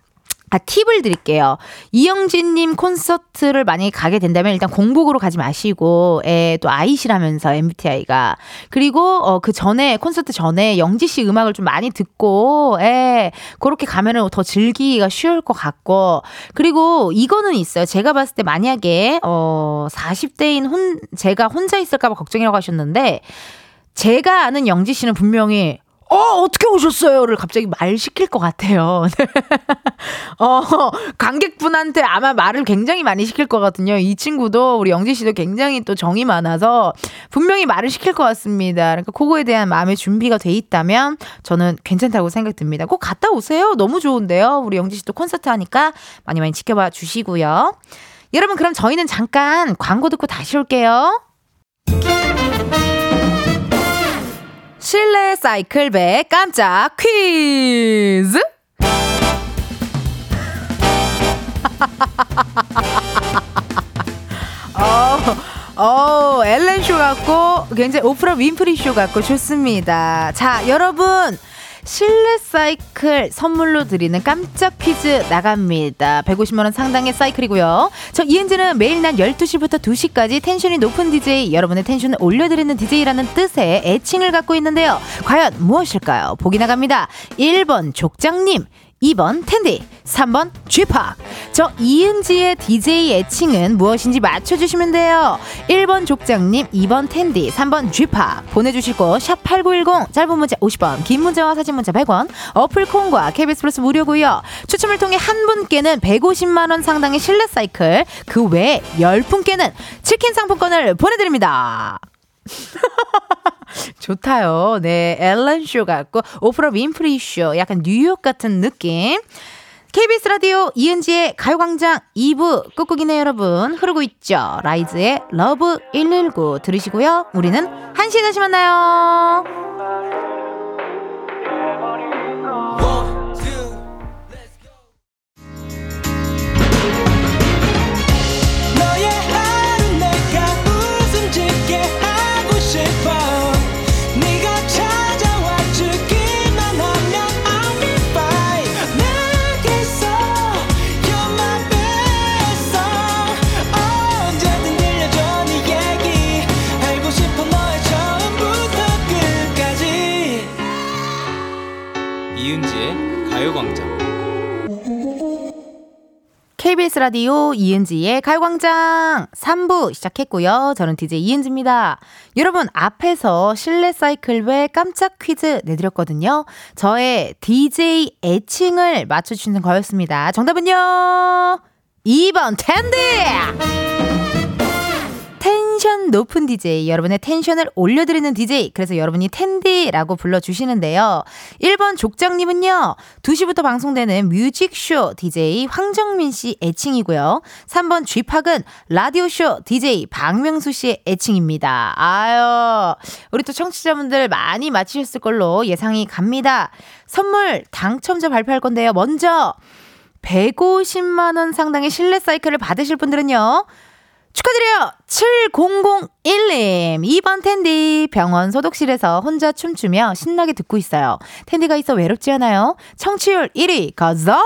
아, 팁을 드릴게요. 이영진님 콘서트를 만약에 가게 된다면 일단 공복으로 가지 마시고, 예, 또 아이시라면서 MBTI가. 그리고, 어, 그 전에, 콘서트 전에 영지 씨 음악을 좀 많이 듣고, 예, 그렇게 가면은 더 즐기기가 쉬울 것 같고. 그리고 이거는 있어요. 제가 봤을 때 만약에, 어, 40대인 혼, 제가 혼자 있을까봐 걱정이라고 하셨는데, 제가 아는 영지 씨는 분명히 어, 어떻게 오셨어요?를 갑자기 말 시킬 것 같아요. 어, 관객분한테 아마 말을 굉장히 많이 시킬 거거든요. 이 친구도 우리 영지 씨도 굉장히 또 정이 많아서 분명히 말을 시킬 것 같습니다. 그러니까 그거에 대한 마음의 준비가 돼 있다면 저는 괜찮다고 생각됩니다. 꼭 갔다 오세요. 너무 좋은데요. 우리 영지 씨도 콘서트 하니까 많이 많이 지켜봐 주시고요. 여러분, 그럼 저희는 잠깐 광고 듣고 다시 올게요. 실내 사이클배 깜짝 퀴즈! 어, 어, 엘렌쇼 같고, 굉장히 오프라 윈프리 쇼 같고 좋습니다. 자, 여러분. 실내 사이클 선물로 드리는 깜짝 퀴즈 나갑니다. 150만원 상당의 사이클이고요. 저 이은지는 매일 낮 12시부터 2시까지 텐션이 높은 DJ, 여러분의 텐션을 올려드리는 DJ라는 뜻의 애칭을 갖고 있는데요. 과연 무엇일까요? 보기 나갑니다. 1번 족장님, 2번 텐디, 3번 쥐팍. 저 이은지의 DJ 애칭은 무엇인지 맞춰주시면 돼요. 1번 족장님, 2번 텐디, 3번 쥐팍. 보내주실 곳, 샵8910, 짧은 문자 50원, 긴 문자와 사진 문자 100원, 어플 콩과 KBS 플러스 무료고요 추첨을 통해 한 분께는 150만원 상당의 실내 사이클, 그 외에 10분께는 치킨 상품권을 보내드립니다. 좋다요. 네, 엘렌 쇼 같고 오프라 윈프리 쇼 약간 뉴욕 같은 느낌. KBS 라디오 이은지의 가요광장 2부 끝곡이네 여러분 흐르고 있죠. RIIZE의 Love 119 들으시고요. 우리는 1시에 다시 만나요. KBS 라디오 이은지의 가요광장 3부 시작했고요. 저는 DJ 이은지입니다. 여러분, 앞에서 실내 사이클 외 깜짝 퀴즈 내드렸거든요. 저의 DJ 애칭을 맞춰주시는 거였습니다. 정답은요? 2번 텐디! 텐션 높은 DJ, 여러분의 텐션을 올려드리는 DJ, 그래서 여러분이 텐디라고 불러주시는데요. 1번 족장님은요, 2시부터 방송되는 뮤직쇼 DJ 황정민 씨 애칭이고요. 3번 쥐팍은 라디오쇼 DJ 박명수 씨의 애칭입니다. 아유, 우리 또 청취자분들 많이 맞히셨을 걸로 예상이 갑니다. 선물 당첨자 발표할 건데요. 먼저, 150만원 상당의 실내 사이클을 받으실 분들은요, 축하드려요! 7001님, 2번 텐디 병원 소독실에서 혼자 춤추며 신나게 듣고 있어요. 텐디가 있어 외롭지 않아요? 청취율 1위, 가자!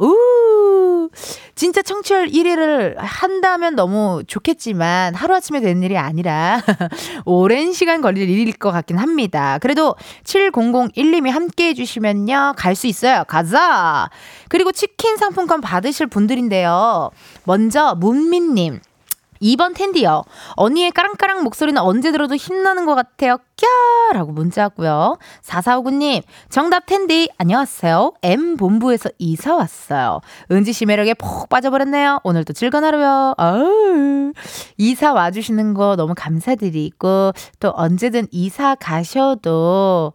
우! 진짜 청취율 1위를 한다면 너무 좋겠지만, 하루아침에 되는 일이 아니라, 오랜 시간 걸릴 일일 것 같긴 합니다. 그래도 7001님이 함께 해주시면요, 갈 수 있어요. 가자! 그리고 치킨 상품권 받으실 분들인데요. 먼저, 문민님. 2번 텐디요. 언니의 까랑까랑 목소리는 언제 들어도 힘나는 것 같아요. 꺄! 라고 문자 왔고요. 4459님, 정답 텐디, 안녕하세요. M본부에서 이사 왔어요. 은지 씨 매력에 푹 빠져버렸네요. 오늘도 즐거운 하루요. 아우. 이사 와주시는 거 너무 감사드리고, 또 언제든 이사 가셔도,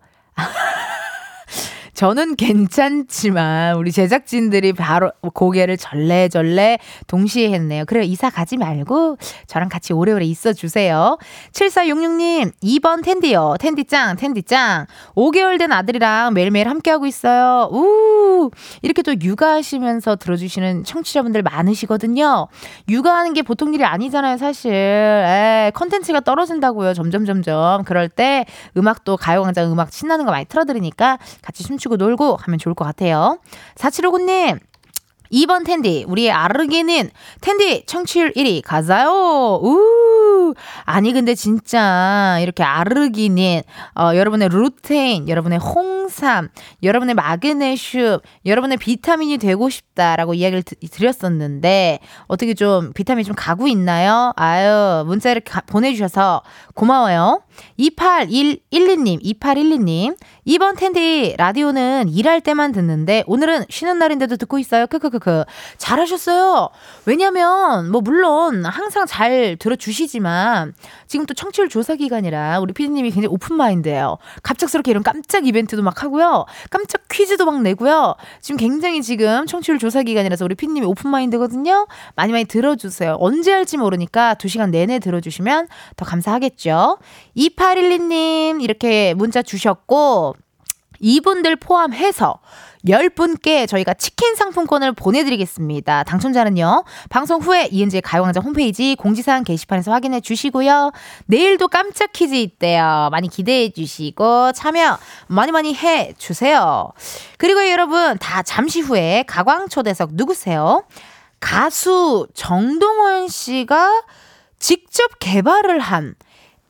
저는 괜찮지만 우리 제작진들이 바로 고개를 절레절레 동시에 했네요. 그래 이사 가지 말고 저랑 같이 오래오래 있어 주세요. 7466님 2번 텐디요. 텐디짱 텐디짱 5개월 된 아들이랑 매일매일 함께하고 있어요. 우 이렇게 또 육아하시면서 들어주시는 청취자분들 많으시거든요. 육아하는 게 보통 일이 아니잖아요 사실. 에 컨텐츠가 떨어진다고요. 점점 점점 그럴 때 음악도 가요광장 음악 신나는 거 많이 틀어드리니까 같이 춤 춤추고 놀고 하면 좋을 것 같아요. 4759님, 2번 텐디, 우리의 아르기는 텐디 청취율 1위 가자요. 우! 아니 근데 진짜 이렇게 아르기닌 어, 여러분의 루테인, 여러분의 홍 삼, 여러분의 마그네슘, 여러분의 비타민이 되고 싶다라고 이야기를 드, 드렸었는데 어떻게 좀 비타민 좀 가고 있나요? 아유 문자를 가, 보내주셔서 고마워요. 2812님, 2812님. 2번 텐디 라디오는 일할 때만 듣는데 오늘은 쉬는 날인데도 듣고 있어요. 크크크크. 잘하셨어요. 왜냐면 뭐 물론 항상 잘 들어주시지만 지금 또 청취율 조사 기간이라 우리 피디님이 굉장히 open mind예요. 갑작스럽게 이런 깜짝 이벤트도 막 하고요. 깜짝 퀴즈도 막 내고요. 지금 굉장히 지금 청취율 조사 기간이라서 우리 피디님이 open mind거든요. 많이 많이 들어주세요. 언제 할지 모르니까 2시간 내내 들어주시면 더 감사하겠죠. 2812님 이렇게 문자 주셨고 이분들 포함해서 10분께 저희가 치킨 상품권을 보내드리겠습니다. 당첨자는요, 방송 후에 이은지의 가요광장 홈페이지 공지사항 게시판에서 확인해 주시고요. 내일도 깜짝 퀴즈 있대요. 많이 기대해 주시고 참여 많이 많이 해 주세요. 그리고 여러분, 다 잠시 후에 가광초대석 누구세요? 가수 정동원 씨가 직접 개발을 한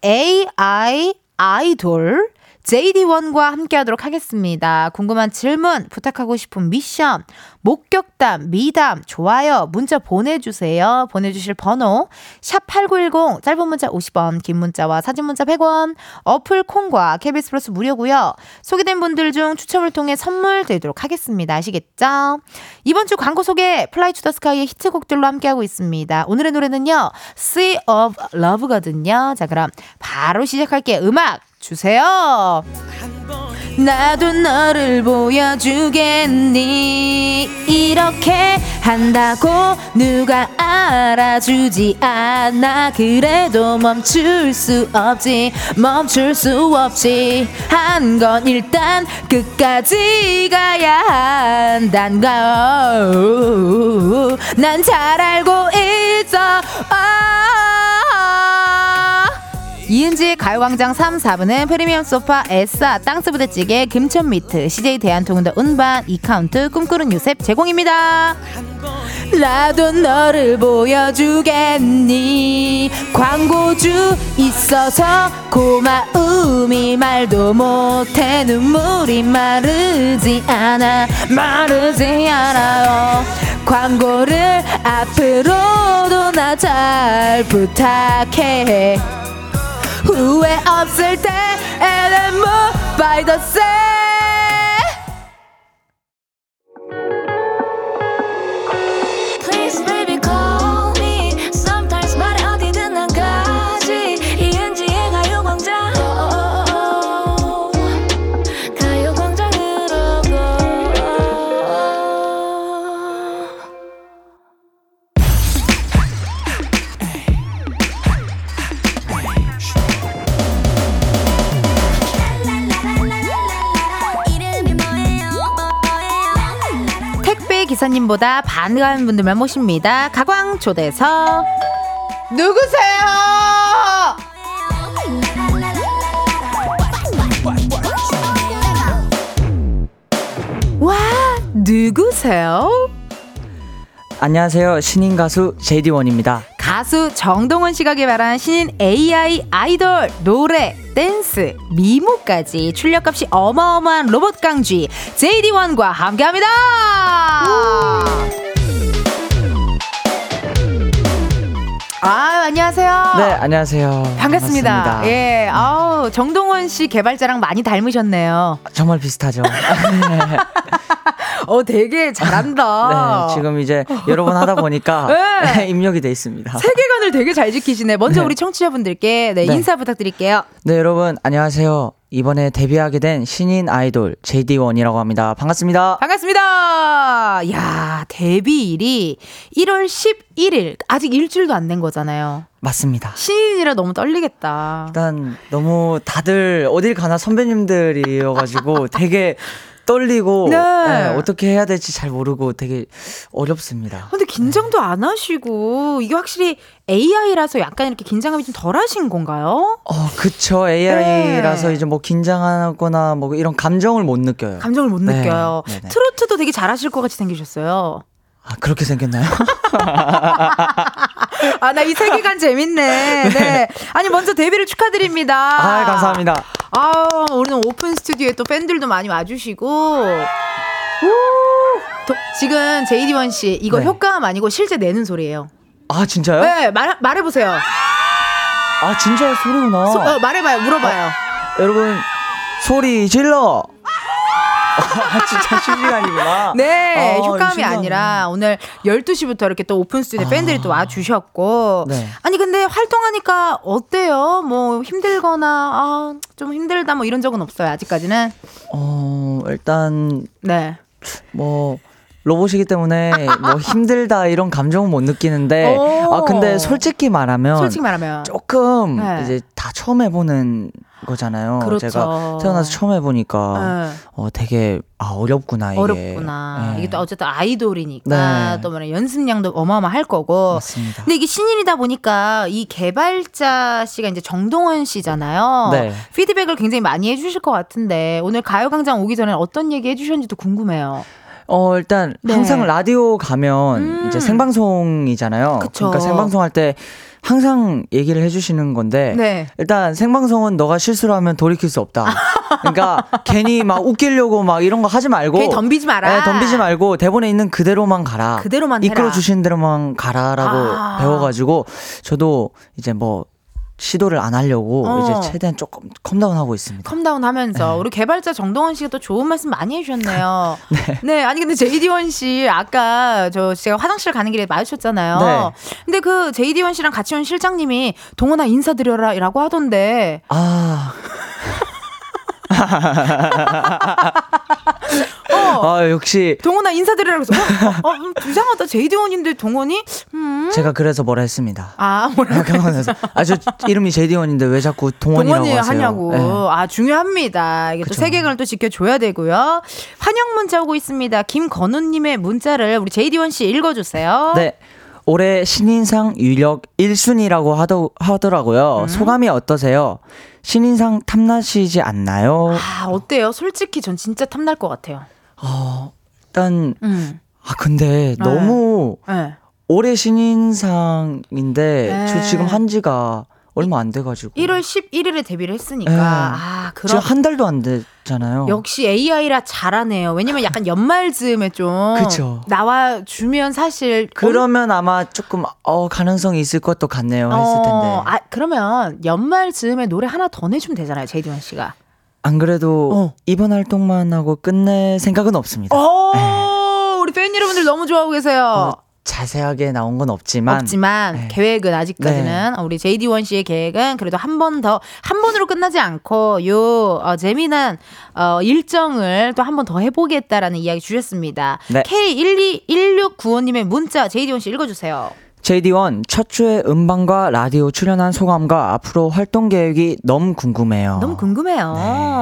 AI 아이돌 JD1과 함께 하도록 하겠습니다. 궁금한 질문, 부탁하고 싶은 미션, 목격담, 미담, 좋아요, 문자 보내주세요. 보내주실 번호, 샵8910, 짧은 문자 50원, 긴 문자와 사진 문자 100원, 어플 콩과 KBS 플러스 무료고요 소개된 분들 중 추첨을 통해 선물 드리도록 하겠습니다. 아시겠죠? 이번 주 광고 소개, Fly to the Sky의 히트곡들로 함께하고 있습니다. 오늘의 노래는요, Sea of Love거든요. 자, 그럼 바로 시작할게요. 음악 주세요. 나도 너를 보여주겠니? 이렇게 한다고 누가 알아주지 않아. 그래도 멈출 수 없지 멈출 수 없지. 한 건 일단 끝까지 가야 한단 걸난 잘 알고 있어. 이 은지의 가요광장 3, 4부는 프리미엄 소파, 에싸, 땅스부대찌개, 금천미트, CJ 대한통운더 운반, 이카운트, 꿈꾸는 요셉 제공입니다. 나도 너를 보여주겠니? 광고주 있어서 고마움이 말도 못해 눈물이 마르지 않아 마르지 않아요. 광고를 앞으로도 나 잘 부탁해 후회 없을 때 and move by the same 기사님보다 반가운 분들만 모십니다. 가광 초대석. 누구세요? 와, 누구세요? 안녕하세요. 신인 가수 제이디원입니다. 가수 정동원 씨가 개발한 신인 AI 아이돌 노래, 댄스, 미모까지 출력값이 어마어마한 로봇 강쥐 JD1과 함께합니다. 아, 안녕하세요. 네, 안녕하세요. 반갑습니다. 반갑습니다. 예, 아우 정동원 씨 개발자랑 많이 닮으셨네요. 정말 비슷하죠. 어, 되게 잘한다. 네, 지금 이제 여러 번 하다 보니까 네. 입력이 돼 있습니다. 세계관을 되게 잘 지키시네. 먼저 네. 우리 청취자분들께 네, 네. 인사 부탁드릴게요. 네, 여러분 안녕하세요. 이번에 데뷔하게 된 신인 아이돌 JD1이라고 합니다. 반갑습니다. 반갑습니다. 야, 데뷔일이 1월 11일. 아직 일주일도 안 된 거잖아요. 맞습니다. 신인이라 너무 떨리겠다. 일단 너무 다들 어딜 가나 선배님들이어가지고 되게 떨리고 네. 네, 어떻게 해야 될지 잘 모르고 되게 어렵습니다. 근데 긴장도 안 하시고 이게 확실히 AI라서 약간 이렇게 긴장감이 좀 덜 하신 건가요? 어, 그쵸. AI라서 이제 뭐 긴장하거나 뭐 이런 감정을 못 느껴요. 감정을 못 네, 느껴요. 네네. 트로트도 되게 잘하실 것 같이 생기셨어요. 아, 그렇게 생겼나요? 아, 나 이 세계관 재밌네. 네. 아니, 먼저 데뷔를 축하드립니다. 아, 감사합니다. 아, 오늘 오픈 스튜디오에 또 팬들도 많이 와주시고. 도- 지금 제이디원 씨, 이거 네. 효과음 아니고 실제 내는 소리예요. 아, 진짜요? 네, 말, 말해보세요. 아, 진짜 소리구나. 소- 어, 말해봐요, 물어봐요. 여러분, 소리 질러! 아, 진짜 실시간이구나. 네, 아, 효과음이. 아니라 오늘 12시부터 이렇게 또 오픈 스튜디오 팬들이 또 와주셨고. 네. 아니, 근데 활동하니까 어때요? 뭐 힘들거나, 아, 좀 힘들다 뭐 이런 적은 없어요, 아직까지는. 어, 일단, 네. 뭐, 로봇이기 때문에 뭐 힘들다 이런 감정은 못 느끼는데, 오. 아, 근데 솔직히 말하면, 솔직히 말하면. 조금 네. 이제 다 처음 해보는 거잖아요. 그렇죠. 제가 태어나서 처음 해보니까, 네. 어, 되게, 아, 어렵구나, 이게. 어렵구나. 네. 이게 또 어쨌든 아이돌이니까 네. 또 뭐냐 연습량도 어마어마할 거고. 맞습니다. 근데 이게 신인이다 보니까 이 개발자 씨가 이제 정동원 씨잖아요. 네. 피드백을 굉장히 많이 해주실 것 같은데 오늘 가요광장 오기 전에 어떤 얘기 해주셨는지도 궁금해요. 어, 일단 네. 항상 라디오 가면 음. 이제 생방송이잖아요. 그쵸. 그러니까 생방송 할 때 항상 얘기를 해주시는 건데 네. 일단 생방송은 너가 실수를 하면 돌이킬 수 없다. 그러니까 괜히 막 웃기려고 막 이런 거 하지 말고 괜히 덤비지 마라. 네, 덤비지 말고 대본에 있는 그대로만 가라. 그대로만. 이끌어 주신 대로만 가라라고 아. 배워가지고 저도 이제 뭐 시도를 안 하려고 어. 이제 최대한 조금 calm down 하고 있습니다. calm down 하면서 우리 개발자 정동원 씨가 또 좋은 말씀 많이 해주셨네요. 네. 아니 근데 JD1 씨 아까 저 제가 화장실 가는 길에 마주쳤잖아요. 네. 근데 그 JD1 씨랑 같이 온 실장님이 동원아 인사드려라라고 하던데 아. 어. 아 역시 동원아 인사드리라고 해서 어, 어, 어, 음, 이상하다 JD1인데 동원이 음. 제가 그래서 뭐라 했습니다. 아 뭐라 경험에서 아 저 이름이 제이디원인데 왜 자꾸 동원이라고 동원이 하세요? 하냐고 네. 아 중요합니다 이게 또 그쵸. 세계관을 또 지켜줘야 되고요 환영 문자 오고 있습니다 김건우님의 문자를 우리 제이디원 씨 읽어주세요 네. 올해 신인상 유력 1순위라고 하더, 하더라고요. 음. 소감이 어떠세요? 신인상 탐나시지 않나요? 아 어때요 솔직히 전 진짜 탐날 것 같아요 어, 일단 음. 아 근데 너무 네. 올해 신인상인데 네. 저 지금 한 지가 얼마 안 돼가지고 1월 11일에 데뷔를 했으니까 네. 아 그럼 한 달도 안 됐잖아요. 역시 AI라 잘하네요 왜냐면 약간 연말 즈음에 좀 그쵸. 나와 주면 사실 그러면 아마 조금 어 가능성이 있을 것도 같네요 했을 텐데 어, 아, 그러면 연말 즈음에 노래 하나 더 내주면 되잖아요, 제이디원 씨가. 안 그래도 어. 이번 활동만 하고 끝낼 생각은 없습니다. 오, 우리 팬 여러분들 너무 좋아하고 계세요. 어, 자세하게 나온 건 없지만 없지만 네. 계획은 아직까지는 우리 제이디원 씨의 계획은 그래도 한 번더한 번으로 끝나지 않고 요 어, 재미난 어, 일정을 또 한 번 더 해보겠다라는 이야기 주셨습니다. 네. K121695님의 문자 제이디원 씨 읽어주세요. JD1 첫 주에 음방과 라디오 출연한 소감과 앞으로 활동 계획이 너무 궁금해요. 너무 궁금해요. 네.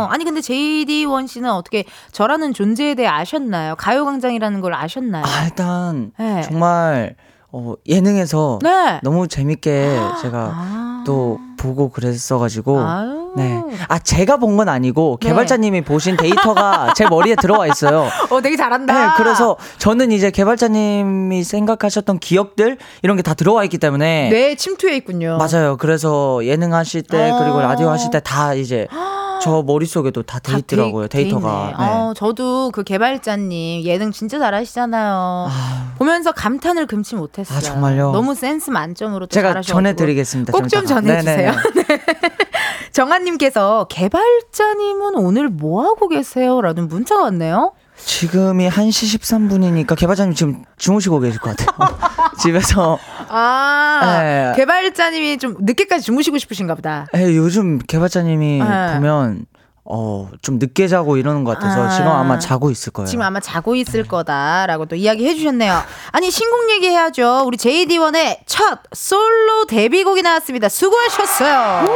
아니 근데 제이디원 씨는 어떻게 저라는 존재에 대해 아셨나요? 가요광장이라는 걸 아셨나요? 아, 일단 네. 정말 어, 예능에서 네. 너무 재밌게 제가 아. 또 보고 그랬어가지고 아유. 네. 아 제가 본 건 아니고 네. 개발자님이 보신 데이터가 제 머리에 들어와 있어요. 어, 되게 잘한다. 네, 그래서 저는 이제 개발자님이 생각하셨던 기억들 이런 게 다 들어와 있기 때문에 뇌 침투해 있군요. 맞아요. 그래서 예능 하실 때 어. 그리고 라디오 하실 때 다 이제 저 머릿속에도 다돼 다 있더라고요. 돼- 돼 데이터가. 있네. 어, 저도 그 개발자님 예능 진짜 잘하시잖아요. 보면서 감탄을 금치 못했어요. 아, 정말요? 너무 센스 만점으로 또 제가 잘하셔가지고. 전해드리겠습니다. 꼭 좀. 전해주세요. 네네네. 네. 정한님께서 개발자님은 오늘 뭐 하고 계세요?라는 문자가 왔네요. 지금이 1시 13분이니까 개발자님 지금 주무시고 계실 것 같아요. 집에서. 아 네. 개발자님이 좀 늦게까지 주무시고 싶으신가 보다. 에, 요즘 개발자님이 네. 보면 어, 좀 늦게 자고 이러는 것 같아서 아. 지금 아마 자고 있을 거예요. 지금 아마 자고 있을 거다라고 또 이야기 해 주셨네요. 아니 신곡 얘기해야죠. 우리 JD1의 첫 솔로 데뷔곡이 나왔습니다. 수고하셨어요.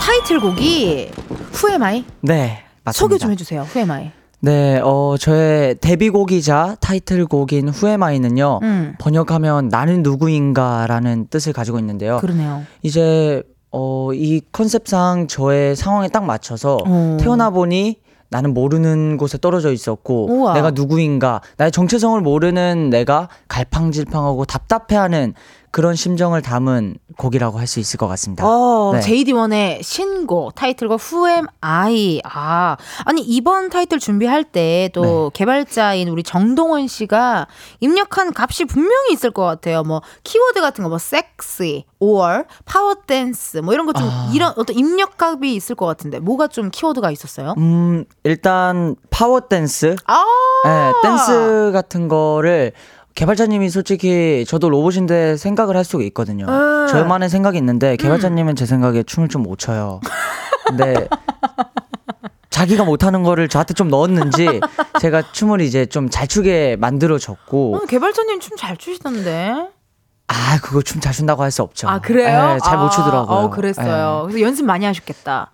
타이틀곡이 Who Am I 네. 맞습니다. 소개 좀 해주세요. Who Am I. 네, 어, 저의 데뷔곡이자 타이틀곡인 후에마이는요. 음 번역하면 나는 누구인가라는 뜻을 가지고 있는데요. 그러네요. 이제 어, 이 컨셉상 저의 상황에 딱 맞춰서 어. 태어나 보니 나는 모르는 곳에 떨어져 있었고 우와. 내가 누구인가 나의 정체성을 모르는 내가 갈팡질팡하고 답답해하는 그런 심정을 담은 곡이라고 할 수 있을 것 같습니다. 어, 네. JD1의 신곡 타이틀곡 Who Am I. 아, 아니 이번 타이틀 준비할 때또 네. 개발자인 우리 정동원 씨가 입력한 값이 분명히 있을 것 같아요. 뭐 키워드 같은 거뭐 섹시, or 파워 댄스 뭐 이런 거좀 아. 이런 어떤 입력 값이 있을 것 같은데 뭐가 좀 키워드가 있었어요? 음, 일단 파워 댄스, 아, 네, 댄스 같은 거를 개발자님이 솔직히 저도 로봇인데 생각을 할 수가 있거든요. 음. 저만의 생각이 있는데 개발자님은 제 생각에 춤을 좀 못 춰요. 근데 자기가 못하는 거를 저한테 좀 넣었는지 제가 춤을 이제 좀 잘 추게 만들어줬고 어, 개발자님 춤 잘 추시던데. 아 그거 춤 잘 춘다고 할 수 없죠. 아 그래요? 네, 잘못 아, 추더라고요. 어, 그랬어요. 네. 그래서 연습 많이 하셨겠다.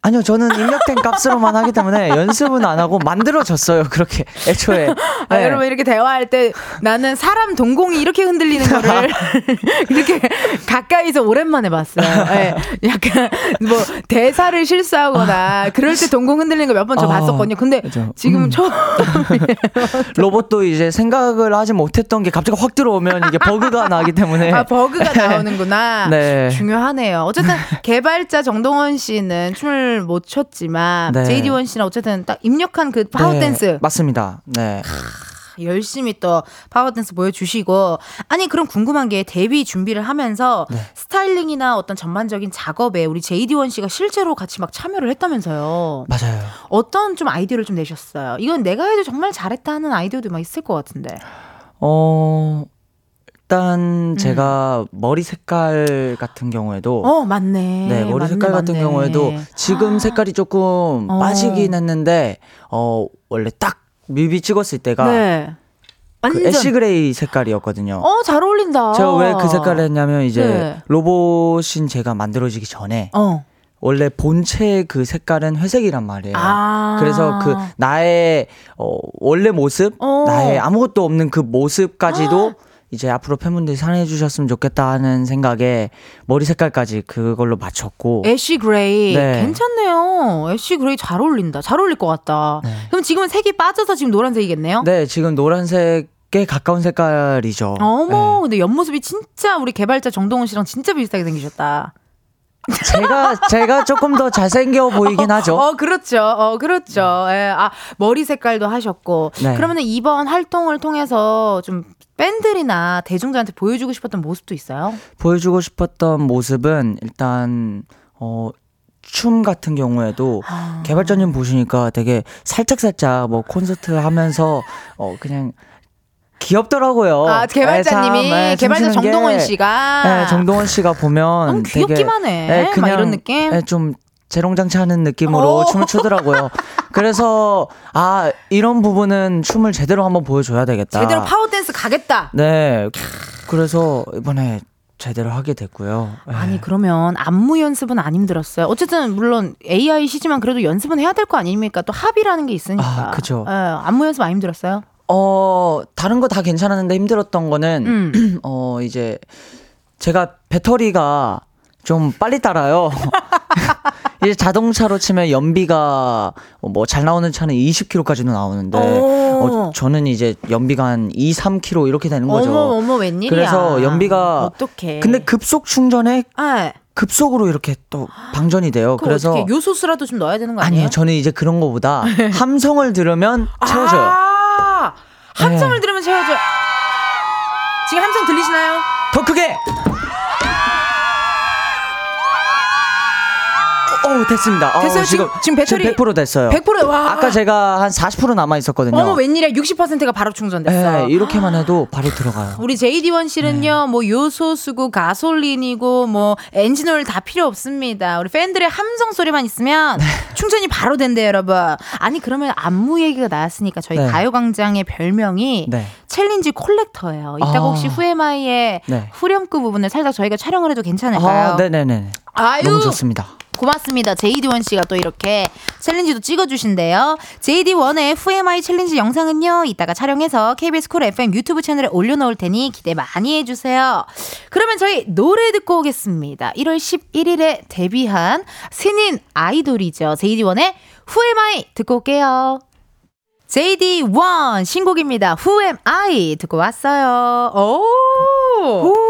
아니요, 저는 입력된 값으로만 하기 때문에 연습은 안 하고 만들어졌어요. 그렇게 애초에. 아, 네. 여러분 이렇게 대화할 때 나는 사람 동공이 이렇게 흔들리는 거를 이렇게 가까이서 오랜만에 봤어요. 예, 약간 뭐 대사를 실수하거나 그럴 때 동공 흔들리는 거 몇 번저 어, 봤었거든요. 근데 그죠. 지금 음. 처음 로봇도 이제 생각을 하지 못했던 게 갑자기 확 들어오면 이게 버그가 나기 때문에. 아 버그가 나오는구나. 네. 중요하네요. 어쨌든 개발자 정동원 씨는 춤을 못 췄지만 네. JD1 씨는 어쨌든 딱 입력한 그 파워 네, 댄스 맞습니다. 네. 열심히 또 파워 댄스 보여주시고 아니 그럼 궁금한 게 데뷔 준비를 하면서 네. 스타일링이나 어떤 전반적인 작업에 우리 JD1 씨가 실제로 같이 막 참여를 했다면서요 맞아요. 어떤 좀 아이디어를 좀 내셨어요 이건 내가 해도 정말 잘했다 하는 아이디어도 막 있을 것 같은데 어, 일단 제가 머리 색깔 같은 경우에도 음. 어 맞네 네, 머리 맞네, 색깔 같은 맞네. 경우에도 지금 색깔이 조금 어. 빠지긴 했는데 어, 원래 딱 뮤비 찍었을 때가 네그 완전 ash gray 색깔이었거든요. 어 잘 어울린다 제가 왜 그 색깔을 했냐면 이제 네. 로봇인 제가 만들어지기 전에 어 원래 본체 그 색깔은 회색이란 말이에요. 아. 그래서 그 나의 어, 원래 모습, 어. 나의 아무것도 없는 그 모습까지도 이제 앞으로 팬분들이 사랑해 주셨으면 좋겠다 하는 생각에 머리 색깔까지 그걸로 맞췄고 ash gray 네. 괜찮네요. ash gray 잘 어울린다. 잘 어울릴 것 같다. 그럼 지금은 색이 빠져서 지금 노란색이겠네요. 네, 지금 노란색에 가까운 색깔이죠. 어머, 네. 근데 옆모습이 진짜 우리 개발자 정동원 씨랑 진짜 비슷하게 생기셨다. 제가 제가 조금 더 잘생겨 보이긴 하죠. 어, 그렇죠. 어, 그렇죠. 예. 아, 머리 색깔도 하셨고. 네. 그러면 이번 활동을 통해서 좀 팬들이나 대중들한테 보여주고 싶었던 모습도 있어요? 보여주고 싶었던 모습은 일단 어. 춤 같은 경우에도 아. 개발자님 보시니까 되게 살짝살짝 뭐 콘서트 하면서 어 그냥 귀엽더라고요. 아, 개발자님이, 네, 참, 네, 개발자 정동원 씨가. 네, 정동원 씨가 보면 너무 되게 귀엽기만 해. 막 이런 느낌? 네, 좀 재롱장치 하는 느낌으로 오. 춤을 추더라고요. 그래서 아 이런 부분은 춤을 제대로 한번 보여줘야 되겠다. 제대로 파워 댄스 가겠다. 네. 그래서 이번에 제대로 하게 됐고요. 네. 아니 그러면 안무 연습은 안 힘들었어요. 어쨌든 물론 AI시지만 그래도 연습은 해야 될 거 아닙니까? 또 합이라는 게 있으니까. 아, 그죠. 예, 안무 연습 안 힘들었어요? 어, 다른 거 다 괜찮았는데 힘들었던 거는, 음. 어, 이제, 제가 배터리가 좀 빨리 따라요. 이제 자동차로 치면 연비가 뭐 잘 나오는 차는 20km까지도 나오는데, 어, 저는 이제 연비가 한 2, 3km 이렇게 되는 거죠. 어머 어머 웬일이야. 그래서 연비가 어떡해. 근데 급속 충전에 아, 급속으로 이렇게 또 방전이 돼요. 그래서 어떻게 요소수라도 좀 넣어야 되는 거 아니에요? 아니요, 저는 이제 그런 거보다 함성을 들으면 채워져요. 아, 함성을 네. 들으면 채워져. 지금 함성 들리시나요? 더 크게. 어, 됐습니다. 어, 됐어요? 지금- 지금 배터리 100% 됐어요. 100% 와. 아까 제가 한 40% 남아 있었거든요. 어머 웬일이야? 60%가 바로 충전됐어. 네, 이렇게만 해도 바로 들어가요. 우리 JD1 씨는요, 네. 뭐 요소수고 가솔린이고 뭐 엔진오일 다 필요 없습니다. 우리 팬들의 함성 소리만 있으면 네. 충전이 바로 된대요, 여러분. 아니 그러면 안무 얘기가 나왔으니까 저희 네. 가요 광장의 별명이 네. 챌린지 콜렉터예요. 이따가 아. 혹시 Who Am I의 네. 후렴구 부분을 살짝 저희가 촬영을 해도 괜찮을까요? 아, 네네네. 아유, 너무 좋습니다. 고맙습니다. JD1 씨가 또 이렇게 챌린지도 찍어주신대요. JD1의 Who Am I 챌린지 영상은요, 이따가 촬영해서 KBS 쿨 FM 유튜브 채널에 올려놓을 테니 기대 많이 해주세요. 그러면 저희 노래 듣고 오겠습니다. 1월 11일에 데뷔한 신인 아이돌이죠. JD1의 Who Am I 듣고 올게요. JD1 신곡입니다. Who am I? 듣고 왔어요. 오!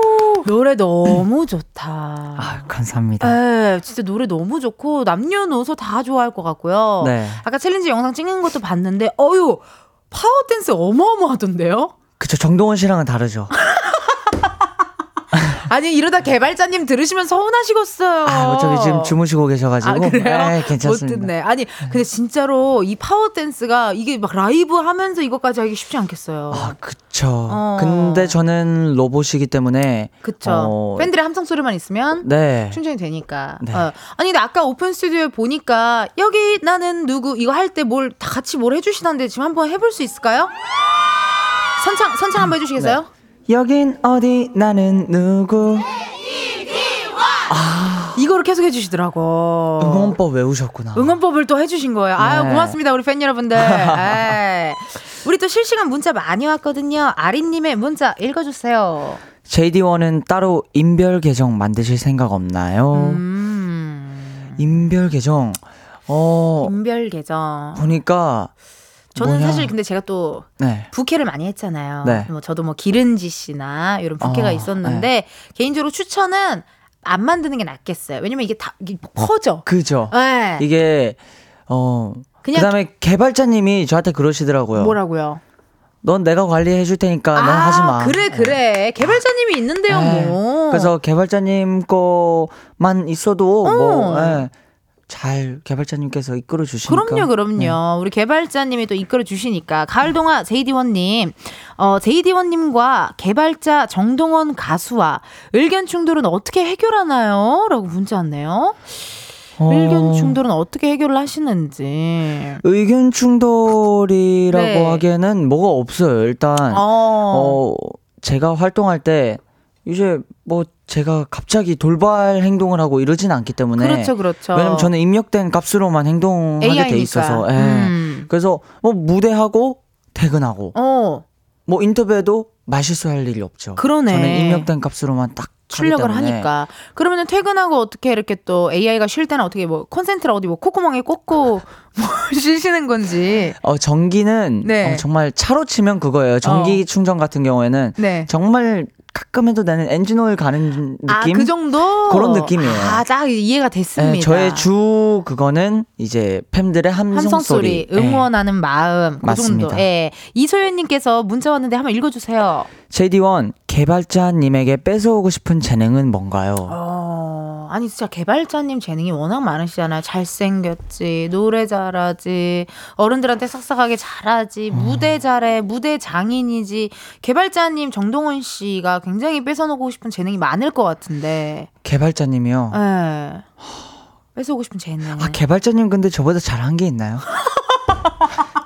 노래 너무 좋다. 아, 감사합니다. 네, 진짜 노래 너무 좋고 남녀노소 다 좋아할 것 같고요. 네. 아까 챌린지 영상 찍는 것도 봤는데 어유 파워 댄스 어마어마하던데요? 그쵸, 정동원 씨랑은 다르죠. 아니 이러다 개발자님 들으시면 서운하시겠어요. 아, 어차피 지금 주무시고 계셔가지고. 아, 그래요? 네, 괜찮습니다. 못 듣네. 아니 근데 진짜로 이 파워 댄스가 이게 막 라이브 하면서 이거까지 하기 쉽지 않겠어요. 아, 그쵸. 어. 근데 저는 로봇이기 때문에. 그쵸. 어, 팬들의 함성 소리만 있으면 네. 충전이 되니까. 네. 어. 아니 근데 아까 오픈 스튜디오에 보니까 여기 나는 누구 이거 할 때 뭘 다 같이 뭘 해주시던데 지금 한번 해볼 수 있을까요? 선창 선창 한번 해주시겠어요? 여긴 어디 나는 누구 이거를 계속 해주시더라고. 응원법 외우셨구나. 응원법을 또 해주신 거예요. 아유 네. 고맙습니다 우리 팬 여러분들. 에이. 우리 또 실시간 문자 많이 왔거든요. 아린님의 문자 읽어주세요. JD1은 따로 인별 계정 만드실 생각 없나요? 음, 인별 계정. 어, 인별 계정. 보니까 저는 뭐냐? 사실 근데 제가 또 네. 부캐를 많이 했잖아요. 네. 뭐 저도 뭐 기른지 씨나 이런 부캐가 어, 있었는데 개인적으로 추천은 안 만드는 게 낫겠어요. 왜냐면 이게 다 이게 퍼져. 그죠. 네. 이게 어 그냥 그다음에 개발자님이 저한테 그러시더라고요. 뭐라고요? 넌 내가 관리해 줄 테니까 넌 아, 하지 마. 그래 그래. 개발자님이 있는데요, 네. 뭐. 그래서 개발자님 거만 있어도 어. 뭐 예, 잘 개발자님께서 이끌어 주시니까. 그럼요, 그럼요. 네. 우리 개발자님이 또 이끌어 주시니까 가을 동화 제이디원님, 어 제이디원님과 개발자 정동원 가수와 의견 충돌은 어떻게 해결하나요?라고 문자 왔네요. 어, 의견 충돌은 어떻게 해결을 하시는지. 의견 충돌이라고 네. 하기에는 뭐가 없어요. 일단 어, 어 제가 활동할 때 이제 뭐 제가 갑자기 돌발 행동을 하고 이러진 않기 때문에 그렇죠, 그렇죠. 왜냐면 저는 입력된 값으로만 행동하게 돼 AI니까. 있어서 예. 음. 그래서 뭐 무대하고 퇴근하고 어, 뭐 인터뷰에도 말실수할 일이 없죠. 그러네. 저는 입력된 값으로만 딱 출력을. 하니까. 그러면은 퇴근하고 어떻게 이렇게 또 AI가 쉴 때는 어떻게 뭐 콘센트를 어디 뭐 콧구멍에 꽂고 뭐 쉬시는 건지. 어 전기는 네. 어, 정말 차로 치면 그거예요. 전기 어. 충전 같은 경우에는 네. 정말 가끔 해도 나는 엔진 오일 가는 느낌. 아, 그 정도? 그런 느낌이에요. 아, 딱 이해가 됐습니다. 네, 저의 주 그거는 이제 팬들의 함성, 함성 소리, 소리. 네. 응원하는 마음, 그 맞습니다. 정도. 예. 이소연 님께서 문자 왔는데 한번 읽어 주세요. JD1 개발자님에게 뺏어오고 싶은 재능은 뭔가요? 어, 아니 진짜 개발자님 재능이 워낙 많으시잖아요. 잘생겼지, 노래 잘하지, 어른들한테 싹싹하게 잘하지, 무대 잘해, 무대 장인이지. 개발자님 정동원 씨가 굉장히 뺏어놓고 싶은 재능이 많을 것 같은데. 개발자님이요. 예. 뺏어오고 싶은 재능. 아 개발자님 근데 저보다 잘한 게 있나요?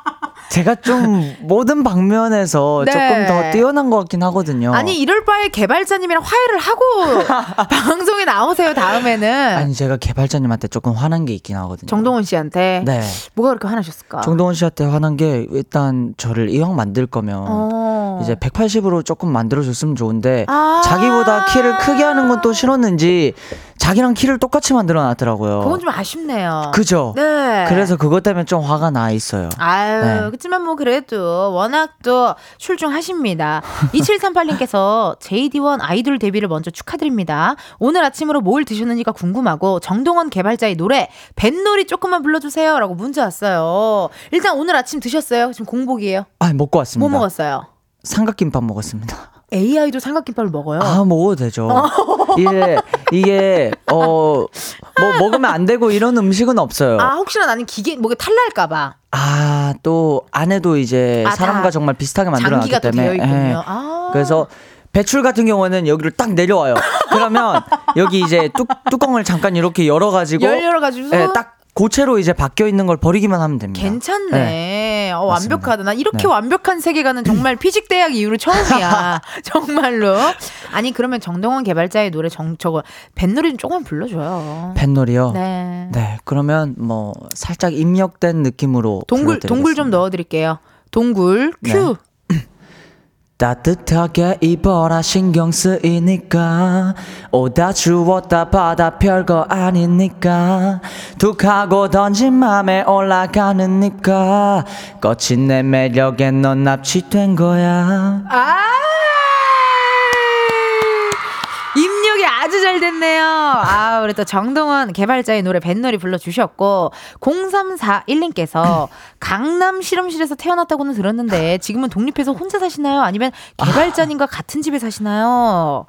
제가 좀 모든 방면에서 네. 조금 더 뛰어난 것 같긴 하거든요. 아니 이럴 바에 개발자님이랑 화해를 하고 방송에 나오세요 다음에는 아니 제가 개발자님한테 조금 화난 게 있긴 하거든요. 정동원 씨한테 네. 뭐가 그렇게 화나셨을까? 정동원 씨한테 화난 게 일단 저를 이왕 만들 거면 어. 이제 180으로 조금 만들어줬으면 좋은데 아. 자기보다 키를 크게 하는 건 또 싫었는지 자기랑 키를 똑같이 만들어 놨더라고요. 그건 좀 아쉽네요. 그죠? 네. 그래서 그것 때문에 좀 화가 나 있어요. 아유, 네. 그렇지만 뭐 그래도 워낙 또 출중하십니다. 2738님께서 JD1 아이돌 데뷔를 먼저 축하드립니다. 오늘 아침으로 뭘 드셨는지가 궁금하고 정동원 개발자의 노래 뱃놀이 조금만 불러주세요. 라고 문자 왔어요. 일단 오늘 아침 드셨어요? 지금 공복이에요. 아, 먹고 왔습니다. 뭐 먹었어요? 삼각김밥 먹었습니다. AI도 삼각김밥을 먹어요. 아, 먹어도 되죠. 이게, 이게, 어, 뭐, 먹으면 안 되고 이런 음식은 없어요. 아, 혹시나 나는 기계, 뭐가 탈날까봐. 아, 또, 안에도 이제 아, 사람과 다 정말 비슷하게 만들어 놨기 장기가 또 때문에. 예. 아. 그래서, 배출 같은 경우는 여기를 딱 내려와요. 그러면, 여기 이제 뚜, 뚜껑을 잠깐 이렇게 열어가지고. 열 열어가지고. 예, 딱 고체로 이제 바뀌어 있는 걸 버리기만 하면 됩니다. 괜찮네. 어, 맞습니다. 완벽하다. 나 이렇게 네. 완벽한 세계관은 정말 피직 대학 이후로 처음이야. 정말로. 아니 그러면 정동원 개발자의 노래 정 저거 뱃놀이 좀 조금 불러줘요. 뱃놀이요? 네. 네, 그러면 뭐 살짝 입력된 느낌으로 동굴 동굴 좀. 넣어드릴게요. 동굴 큐. 따뜻하게 입어라. 신경 쓰이니까. 오다 주웠다 받아 별거 아니니까. 툭 하고 던진 맘에 올라가는 니까. 거친 내 매력에 넌 납치된 거야. 아 입력이 아주 잘 됐네요. 아, 우리 또 정동원 개발자의 노래 뱃놀이 불러주셨고, 0341님께서 강남 실험실에서 태어났다고는 들었는데, 지금은 독립해서 혼자 사시나요? 아니면 개발자님과 같은 집에 사시나요?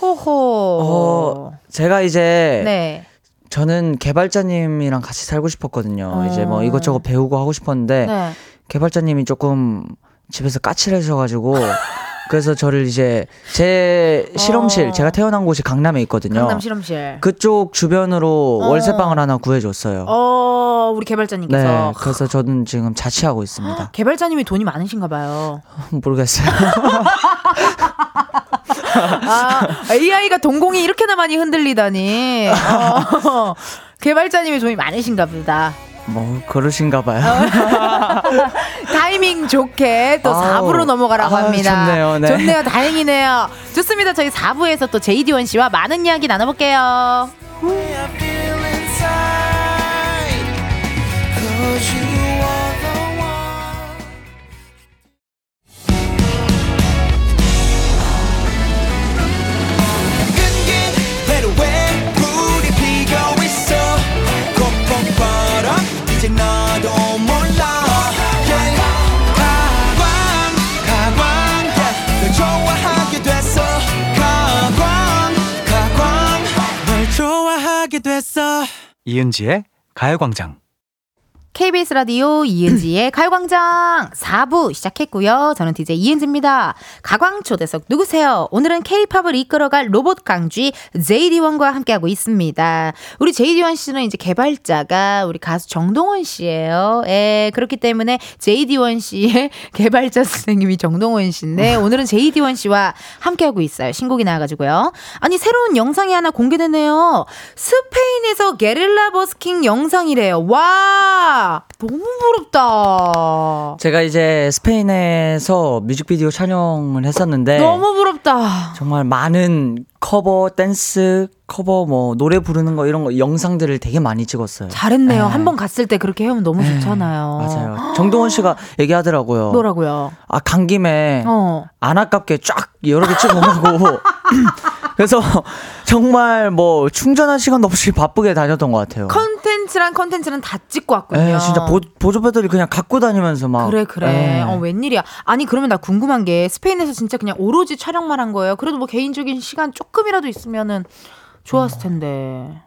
호호. 어, 제가 이제 네. 저는 개발자님이랑 같이 살고 싶었거든요 어. 이제 뭐 이것저것 배우고 하고 싶었는데 네. 개발자님이 조금 집에서 까칠하셔가지고 그래서 저를 이제 제 실험실 어. 제가 태어난 곳이 강남에 있거든요. 강남 실험실. 그쪽 주변으로 어. 월세방을 하나 구해줬어요. 어, 우리 개발자님께서. 네, 그래서 저는 지금 자취하고 있습니다. 개발자님이 돈이 많으신가 봐요. 모르겠어요. 아, AI가 동공이 이렇게나 많이 흔들리다니. 어, 개발자님이 돈이 많으신가 보다. 뭐 그러신가 봐요. 타이밍 좋게 또 아우, 4부로 넘어가라고 아우, 합니다. 좋네요, 네. 좋네요. 다행이네요. 좋습니다. 저희 4부에서 또 제이디원 씨와 많은 이야기 나눠볼게요. 됐어 이은지의 가요광장. KBS 라디오 이은지의 가요광장 4부 시작했고요. 저는 DJ 이은지입니다. 가광 초대석 누구세요? 오늘은 K-팝을 이끌어갈 로봇 강쥐 JD1과 함께하고 있습니다. 우리 JD1 씨는 이제 개발자가 우리 가수 정동원 씨예요. 예, 그렇기 때문에 JD1 씨의 개발자 선생님이 정동원 씨인데 오늘은 JD1 씨와 함께하고 있어요. 신곡이 나와가지고요. 아니 새로운 영상이 하나 공개됐네요. 스페인에서 게릴라 버스킹 영상이래요. 와 너무 부럽다. 제가 이제 스페인에서 뮤직비디오 촬영을 했었는데 너무 부럽다. 정말 많은 커버, 댄스, 커버 뭐 노래 부르는 거 이런 거 영상들을 되게 많이 찍었어요. 잘했네요. 네. 한번 갔을 때 그렇게 해오면 너무 좋잖아요. 맞아요. 정동원 씨가 얘기하더라고요. 뭐라고요? 아, 간 김에 어. 안 아깝게 쫙 여러 개 찍어오고 그래서 정말 뭐 충전할 시간도 없이 바쁘게 다녔던 것 같아요. 컨텐 츠랑 컨텐츠는 다 찍고 왔군요. 예, 진짜 보, 보조 배터리 그냥 갖고 다니면서 막 그래 그래. 예. 어 웬일이야. 아니 그러면 나 궁금한 게 스페인에서 진짜 그냥 오로지 촬영만 한 거예요. 그래도 뭐 개인적인 시간 조금이라도 있으면은 좋았을 텐데.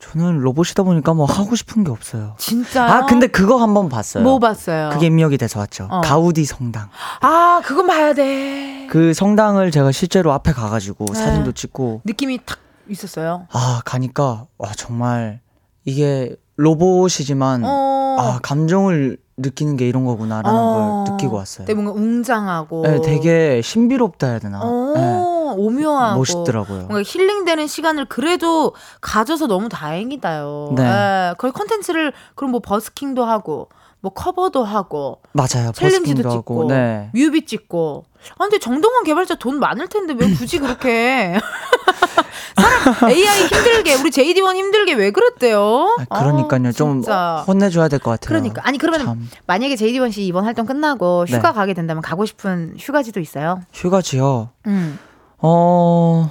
저는 로봇이다 보니까 뭐 하고 싶은 게 없어요. 진짜요? 아 근데 그거 한번 봤어요. 뭐 봤어요? 그게 입력이 돼서 왔죠. 어. 가우디 성당. 아 그건 봐야 돼. 그 성당을 제가 실제로 앞에 가가지고 네. 사진도 찍고 느낌이 탁 있었어요. 아 가니까 와 정말 이게 로봇이지만 어. 아 감정을 느끼는 게 이런 거구나라는 어. 걸 느끼고 왔어요. 되게 뭔가 웅장하고. 네, 되게 신비롭다 해야 되나? 어, 네, 오묘하고. 멋있더라고요. 뭔가 힐링되는 시간을 그래도 가져서 너무 다행이다요. 네. 예, 거의 컨텐츠를 그럼 뭐 버스킹도 하고 뭐 커버도 하고 맞아요. 챌린지도 찍고 네. 뮤비 찍고. 아 근데 정동원 개발자 돈 많을 텐데 왜 굳이 그렇게 사람 AI 힘들게 우리 JD1 힘들게 왜 그랬대요? 아, 그러니까요. 아, 좀. 혼내줘야 될 것 같아요. 그러니까 아니 그러면 참. 만약에 JD1 씨 이번 활동 끝나고 휴가 네. 가게 된다면 가고 싶은 휴가지도 있어요? 휴가지요. 음. 어,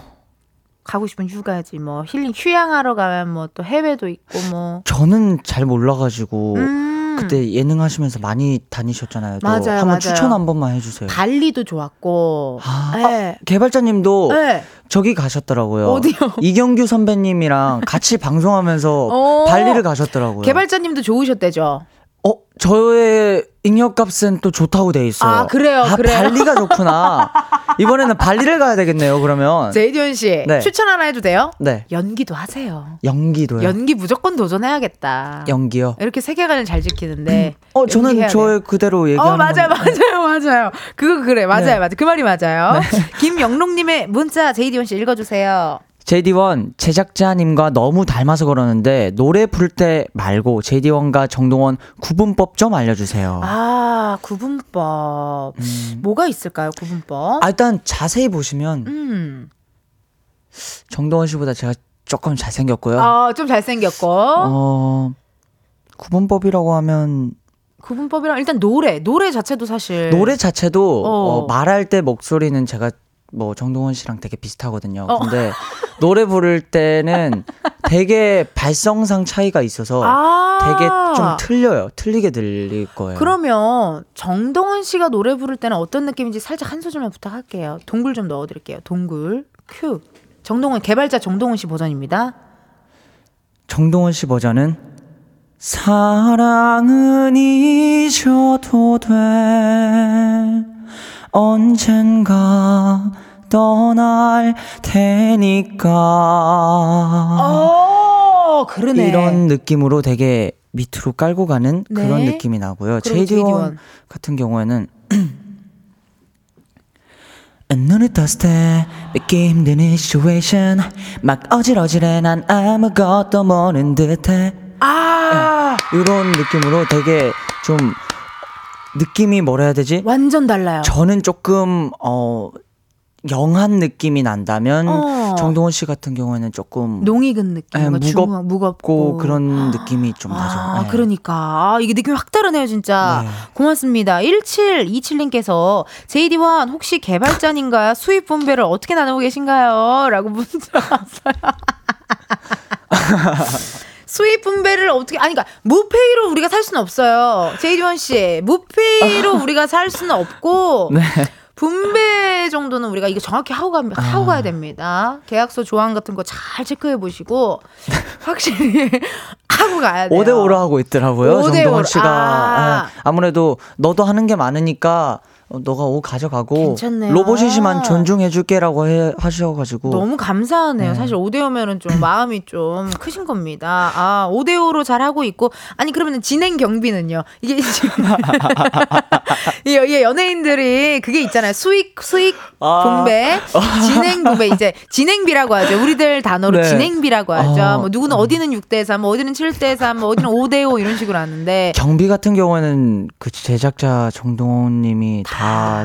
가고 싶은 휴가지 뭐 힐링 휴양하러 가면 뭐 또 해외도 있고 뭐 저는 잘 몰라가지고 음. 그때 예능 하시면서 많이 다니셨잖아요. 또 맞아요, 한번. 추천 한 번만 해주세요. 발리도 좋았고 아, 네. 개발자님도 네. 저기 가셨더라고요. 어디요? 이경규 선배님이랑 같이 방송하면서 어. 발리를 가셨더라고요. 개발자님도 좋으셨대죠. 어, 저의 잉여값은 또 좋다고 돼 있어요. 아, 그래요, 아, 그래요? 발리가 좋구나. 이번에는 발리를 가야 되겠네요, 그러면. 제이디온 씨 네. 추천 하나 해도 돼요? 네. 연기도 하세요. 연기도요. 연기 무조건 도전해야겠다. 연기요. 이렇게 세계관을 잘 지키는데. 어, 저는 저의 그대로 얘기하는 어 맞아요. 맞아요 맞아요 그거 그래 맞아요 네. 맞아요 그 말이 맞아요 김영롱님의 문자 제이디원 씨 읽어주세요 JD1 제작자님과 너무 닮아서 그러는데 노래 부를 때 말고 JD1과 정동원 구분법 좀 알려주세요. 아 구분법 음. 뭐가 있을까요 구분법 아, 일단 자세히 보시면 음. 정동원 씨보다 제가 조금 잘생겼고요. 아, 좀 잘생겼고. 어, 구분법이라고 하면 구분법이랑 일단 노래, 노래 자체도 사실. 노래 자체도 어. 어, 말할 때 목소리는 제가 뭐 정동원 씨랑 되게 비슷하거든요. 어. 근데 노래 부를 때는 되게 발성상 차이가 있어서 아. 되게 좀 틀려요. 틀리게 들릴 거예요. 그러면 정동원 씨가 노래 부를 때는 어떤 느낌인지 살짝 한 소절만 부탁할게요. 동굴 좀 넣어 드릴게요. 동굴 큐. 정동원 개발자 정동원 씨 버전입니다. 정동원 씨 버전은 사랑은 잊어도 돼 언젠가 떠날 테니까 어, 그러네. 이런 느낌으로 되게 밑으로 깔고 가는 네. 그런 느낌이 나고요. 제이디원 JD1. 같은 경우에는 눈을 떴을 때 믿기 힘든 이 situation 막 어질어질해 난 아무것도 모르는 듯해 아, 이런 느낌으로 되게 좀 느낌이 뭐라 해야 되지? 완전 달라요. 저는 조금 어 영한 느낌이 난다면 어. 정동원 씨 같은 경우에는 조금 농익은 느낌, 예, 뭔가 무겁고 그런 느낌이 좀 나죠. 아, 예. 그러니까. 아, 이게 느낌이 확 다르네요, 진짜. 네. 고맙습니다. 1727님께서 JD1 혹시 개발자님과 수입 분배를 어떻게 나누고 계신가요? 라고 문자 왔어요. 수입 분배를 어떻게 아니 그러니까 무페이로 우리가 살 수는 없어요. 제이디원 씨. 무페이로 우리가 살 수는 없고 네. 분배 정도는 우리가 이거 정확히 하고 가 하고 아. 가야 됩니다. 계약서 조항 같은 거 잘 체크해 보시고 확실히 하고 가야 돼요. 5대 5로 하고 있더라고요. 5대 5 로. 정동원 씨가 아. 예, 아무래도 너도 하는 게 많으니까 어, 너가 5 가져가고 괜찮네요. 로봇이지만 존중해줄게라고 해, 하셔가지고 너무 감사하네요. 네. 사실 5대5면은 좀 마음이 좀 크신 겁니다. 아, 5대5로 잘 하고 있고. 아니, 그러면 진행 경비는요? 이게 지금. 이, 이 연예인들이 그게 있잖아요. 수익, 수익 아. 분배, 진행 분배. 이제 진행비라고 하죠. 우리들 단어로 네. 진행비라고 하죠. 아. 뭐 누구는 어디는 6대 3, 뭐 어디는 7대 3, 뭐 어디는 5대 5 이런 식으로 하는데. 경비 같은 경우에는 그 제작자 정동원님이 다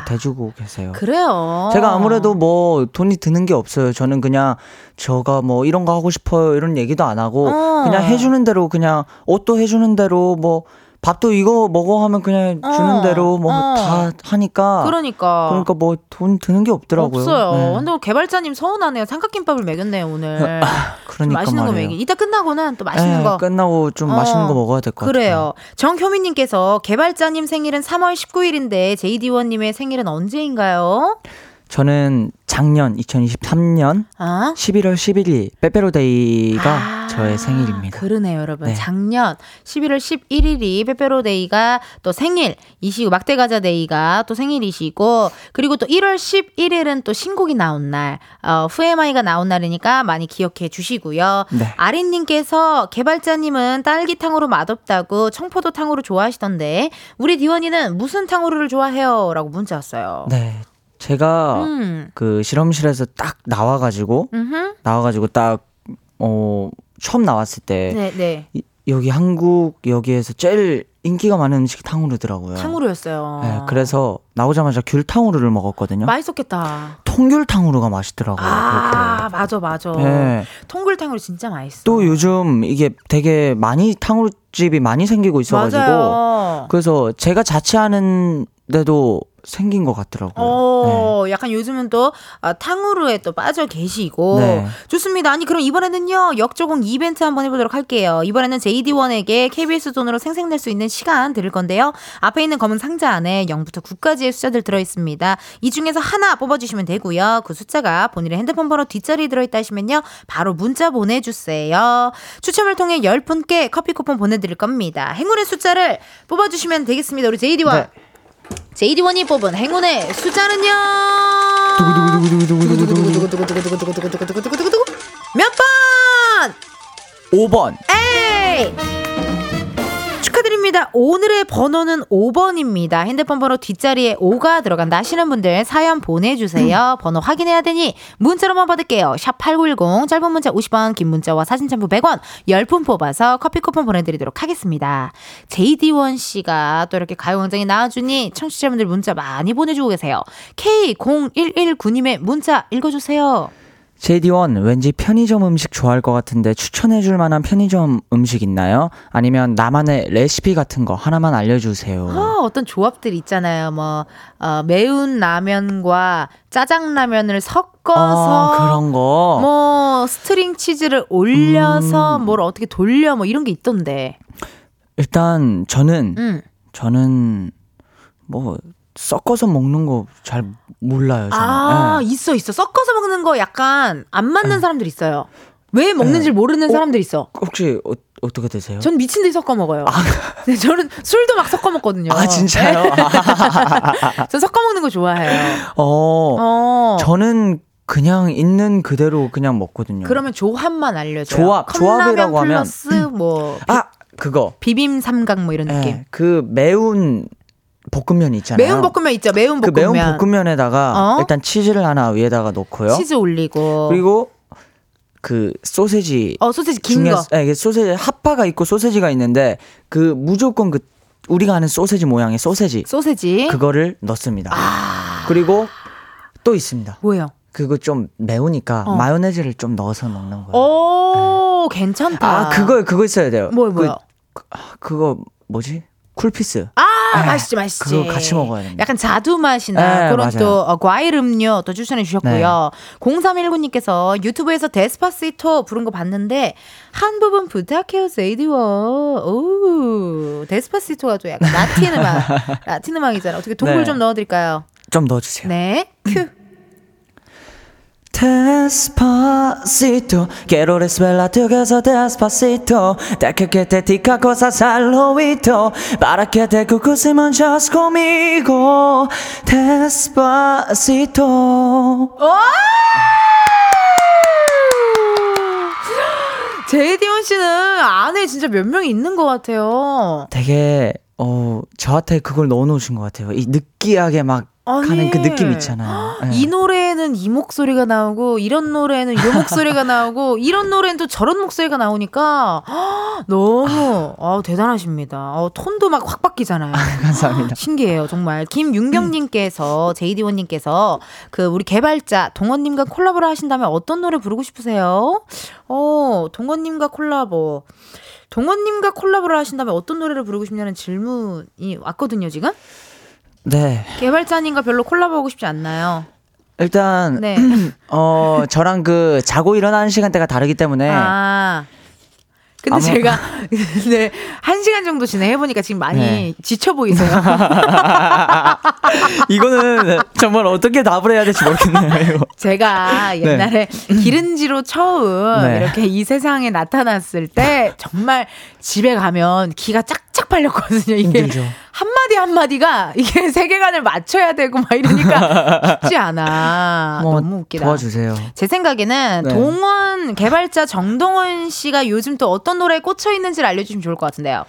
대주고 계세요. 그래요. 제가 아무래도 뭐 돈이 드는 게 없어요. 저는 그냥 저가 뭐 이런 거 하고 싶어요 이런 얘기도 안 하고 어. 그냥 해주는 대로 그냥 옷도 해주는 대로 뭐 밥도 이거 먹어 하면 그냥 주는 어. 대로 뭐 어. 다 하니까 그러니까. 그러니까 뭐 돈 드는 게 없더라고요. 없어요. 네. 근데 개발자님 서운하네요. 삼각김밥을 먹였네요 오늘. 그러니까 맛있는 거 말이에요. 먹이. 이따 끝나고는 또 맛있는 네, 거. 끝나고 좀 맛있는 어, 거 먹어야 될 것 같아요. 그래요. 정효민님께서 개발자님 생일은 3월 19일인데 JD1님의 생일은 언제인가요? 저는 작년 2023년 어? 11월 11일 빼빼로데이가 아, 저의 생일입니다. 그러네요, 여러분. 네. 작년 11월 11일이 빼빼로데이가 또 생일이시고 막대가자데이가 또 생일이시고 그리고 또 1월 11일은 또 신곡이 나온 날, 어, 후에마이가 나온 날이니까 많이 기억해 주시고요. 네. 아린님께서 개발자님은 딸기탕후루 맛없다고 청포도탕후루 좋아하시던데 우리 디원이는 무슨 탕후루를 좋아해요?라고 문자 왔어요. 네. 제가 음, 그 실험실에서 딱 나와가지고 음, 나와가지고 딱 어, 처음 나왔을 때 네, 네. 이- 여기 한국 여기에서 제일 인기가 많은 음식이 탕후루더라고요. 탕후루였어요. 네, 그래서 나오자마자 귤탕후루를 먹었거든요. 맛있었겠다. 통귤탕후루가 맛있더라고요. 아, 맞아, 맞아. 그렇게. 네. 통굴탕후루 진짜 맛있어. 또 요즘 이게 되게 많이 탕후루집이 많이 생기고 있어가지고 맞아요. 그래서 제가 자취하는 데도 생긴 것 같더라고요. 어, 약간 요즘은 또 아, 탕후루에 또 빠져 계시고 네. 좋습니다. 아니 그럼 이번에는요 역조공 이벤트 한번 해보도록 할게요. 이번에는 JD1에게 KBS 돈으로 생생낼 수 있는 시간 드릴 건데요. 앞에 있는 검은 상자 안에 0부터 9까지의 숫자들 들어 있습니다. 이 중에서 하나 뽑아주시면 되고요. 그 숫자가 본인의 핸드폰 번호 뒷자리에 들어있다 하시면요 바로 문자 보내주세요. 추첨을 통해 10분께 커피 쿠폰 보내드릴 겁니다. 행운의 숫자를 뽑아주시면 되겠습니다. 우리 JD1. 네. 제이디원이 뽑은 행운의 숫자는요. 몇 번? 5번. 에이! 축하드립니다. 오늘의 번호는 5번입니다. 핸드폰 번호 뒷자리에 5가 들어간다 하시는 분들 사연 보내주세요. 번호 확인해야 되니 문자로만 받을게요. 샵 8910 짧은 문자 50원 긴 문자와 사진 첨부 100원 10분 뽑아서 커피 쿠폰 보내드리도록 하겠습니다. JD1 씨가 또 이렇게 가요광장에 나와주니 청취자분들 문자 많이 보내주고 계세요. K0119님의 문자 읽어주세요. JD1 왠지 편의점 음식 좋아할 것 같은데 추천해줄 만한 편의점 음식 있나요? 아니면 나만의 레시피 같은 거 하나만 알려주세요. 아, 어떤 조합들 있잖아요. 뭐 어, 매운 라면과 짜장라면을 섞어서 아, 그런 거. 뭐 스트링 치즈를 올려서 음. 뭘 어떻게 돌려 뭐 이런 게 있던데. 일단 저는 음. 저는 뭐 섞어서 먹는 거 잘 몰라요. 저는. 아, 예. 있어 있어. 섞어서 먹는 거 약간 안 맞는 사람들 있어요. 왜 먹는지 모르는 사람들 있어. 혹시 어, 어떻게 되세요? 전 미친 듯이 섞어 먹어요. 네, 저는 술도 막 섞어 먹거든요. 아 진짜요? 전 섞어 먹는 거 좋아해요. 어, 어. 저는 그냥 있는 그대로 그냥 먹거든요. 그러면 조합만 알려줘요. 조합, 조합이라고 하면 플러스 뭐아 그거 비빔 삼각 뭐 이런 느낌. 예, 그 매운 볶음면 있잖아요. 매운 볶음면 있죠. 매운 그 볶음면. 매운 볶음면에다가 어? 일단 치즈를 하나 위에다가 놓고요. 치즈 올리고. 그리고 그 소세지 어 소세지 긴 거. 중에 예, 이게 소세지 핫바가 있고 소세지가 있는데 그 무조건 그 우리가 아는 소세지 모양의 소세지 소세지. 그거를 넣습니다. 아. 그리고 또 있습니다. 뭐예요? 그거 좀 매우니까 어. 마요네즈를 좀 넣어서 먹는 거예요. 오 괜찮다. 아 그거 그거 있어야 돼요. 뭐 뭐요? 그, 아, 그거 뭐지? 쿨피스. 아 네, 맛있지 맛있지. 그거 같이 먹어야 됩니다. 약간 자두 맛이나 네, 그런 맞아요. 또 어, 과일 음료 또 추천해 주셨고요. 0319님께서 유튜브에서 데스파시토 부른 거 봤는데 한 부분 부탁해요 세이디워. 오 데스파시토가 또 약간 라틴 음악 라틴 음악이잖아. 어떻게 동굴 네. 좀 넣어드릴까요? 좀 넣어주세요. 네 큐. Despacito, quiero desvelarte que eso despacito. Deja que te diga cosas al oído, para que te cucuses manchas conmigo. Despacito. 제이디온 씨는 안에 진짜 몇 명이 있는 것 같아요. 되게 어 저한테 그걸 넣어놓으신 것 같아요. 이 느끼하게 막 아니, 가는 그 느낌 있잖아요. 예. 이 노래에는 이 목소리가 나오고 이런 노래에는 이 목소리가 나오고 이런 노래는 또 저런 목소리가 나오니까 너무 어, 대단하십니다. 어, 톤도 막 확 바뀌잖아요. 감사합니다. 신기해요, 정말. 김윤경님께서 제이디원님께서 그 우리 개발자 동원님과 콜라보를 하신다면 어떤 노래 부르고 싶으세요? 어, 동원님과 콜라보. 동원님과 콜라보를 하신다면 어떤 노래를 부르고 싶냐는 질문이 왔거든요, 지금. 네, 개발자님과 별로 콜라보하고 싶지 않나요? 일단 네. 어 저랑 그 자고 일어나는 시간대가 다르기 때문에 아. 근데 아마- 제가 네, 한 시간 정도 진행해 보니까 지금 많이 네. 지쳐 보이세요. 이거는 정말 어떻게 답을 해야 될지 모르겠네요. 이거. 제가 옛날에 기른지로 처음 네. 이렇게 이 세상에 나타났을 때 정말 집에 가면 기가 짝짝 팔렸거든요. 이게 힘들죠. 한마디 한마디가 이게 세계관을 맞춰야 되고 막 이러니까 쉽지 않아. 뭐 너무 웃기다. 도와주세요. 제 생각에는 네. 동원 개발자 정동원 씨가 요즘 또 어떤 노래에 꽂혀 있는지를 알려주시면 좋을 것 같은데요.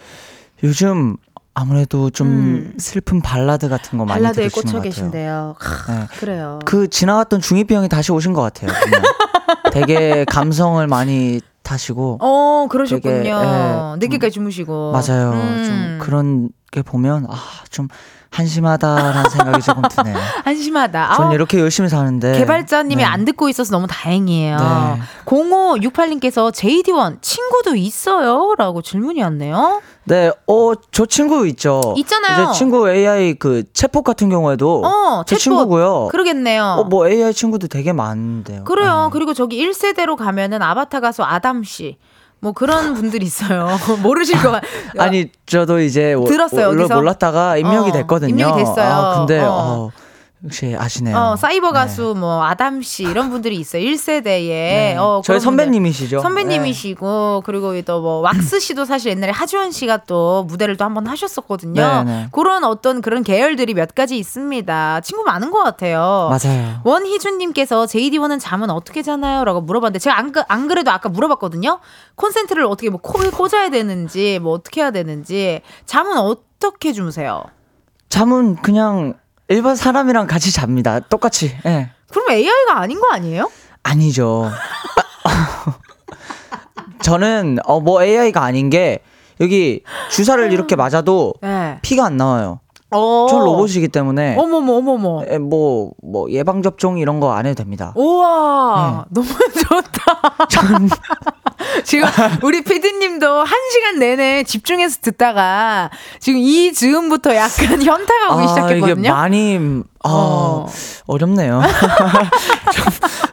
요즘 아무래도 좀 음. 슬픈 발라드 같은 거 많이 발라드에 들으시는 꽂혀. 계신데요. 크, 네. 그래요. 그 지나갔던 중2병이 형이 다시 오신 것 같아요. 되게 감성을 많이 타시고 어, 그러셨군요. 되게, 예, 늦게까지 주무시고. 맞아요. 음. 좀 그런 게 보면 아 좀 한심하다라는 생각이 조금 드네요. 한심하다. 전 이렇게 열심히 사는데 개발자님이 네. 안 듣고 있어서 너무 다행이에요. 네. 0568님께서 JD1 친구도 있어요? 라고 질문이 왔네요. 네, 어, 저 친구 있죠. 있잖아요. 이제 친구 AI 그 챗봇 같은 경우에도 어, 제 챗봇. 친구고요. 그러겠네요. 어, 뭐 AI 친구도 되게 많은데요. 그래요. 네. 그리고 저기 1세대로 가면은 아바타 가수 아담 씨. 뭐 그런 분들이 있어요. 모르실 것 같. 아니 저도 이제 워- 들었어요? 몰랐다가 입력이 어, 됐거든요. 입력이 됐어요. 아, 근데 어. 어, 역시 아시네요. 어, 사이버 네. 가수 뭐 아담 씨 이런 분들이 있어요. 1세대에. 네. 어, 저희. 선배님이시죠. 선배님이시고 그리고 또 뭐 왁스 씨도 사실 옛날에 하주원 씨가 또 무대를 또 한 번 하셨었거든요. 네, 네. 그런 어떤 그런 계열들이 몇 가지 있습니다. 친구 많은 것 같아요. 맞아요. 원희준 님께서 JD1은 잠은 어떻게 자나요? 라고 물어봤는데 제가 안, 그- 안 그래도 아까 물어봤거든요. 콘센트를 어떻게 뭐 코에 꽂아야 되는지 뭐 어떻게 해야 되는지 잠은 어떻게 주무세요? 잠은 그냥 일반 사람이랑 같이 잡니다. 똑같이. 예. 그럼 AI가 아닌 거 아니에요? 아니죠. 저는 어 뭐 AI가 아닌 게 여기 주사를 이렇게 맞아도 네. 피가 안 나와요. 어. 전 로봇이기 때문에 어머머 어머머. 뭐뭐 뭐 예방 접종 이런 거 안 해도 됩니다. 우와 네. 너무 좋다. 지금 우리 PD님도 한 시간 내내 집중해서 듣다가 지금 이 즈음부터 약간 현타가 오기 아, 이게 시작했거든요. 많이 아, 어. 어렵네요. 좀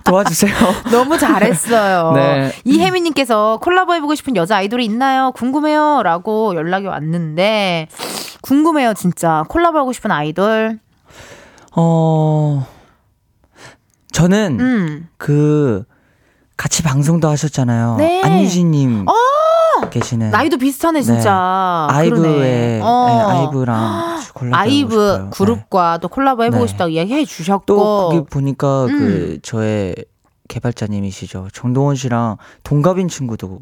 도와주세요. 너무 잘했어요. 네. 이혜민님께서 콜라보 해보고 싶은 여자 아이돌이 있나요? 궁금해요. 라고 연락이 왔는데, 궁금해요, 진짜. 콜라보 하고 싶은 아이돌. 어 저는 음. 그 같이 방송도 하셨잖아요. 네. 안유진님 계시는 나이도 비슷하네, 진짜. 네. 아이브의 그러네. 네, 어. 아이브랑 콜라보 아이브 그룹과 또 콜라보 해보고 네. 싶다고 이야기해 주셨고. 또 거기 보니까 음. 그 저의 개발자님이시죠 정동원 씨랑 동갑인 친구도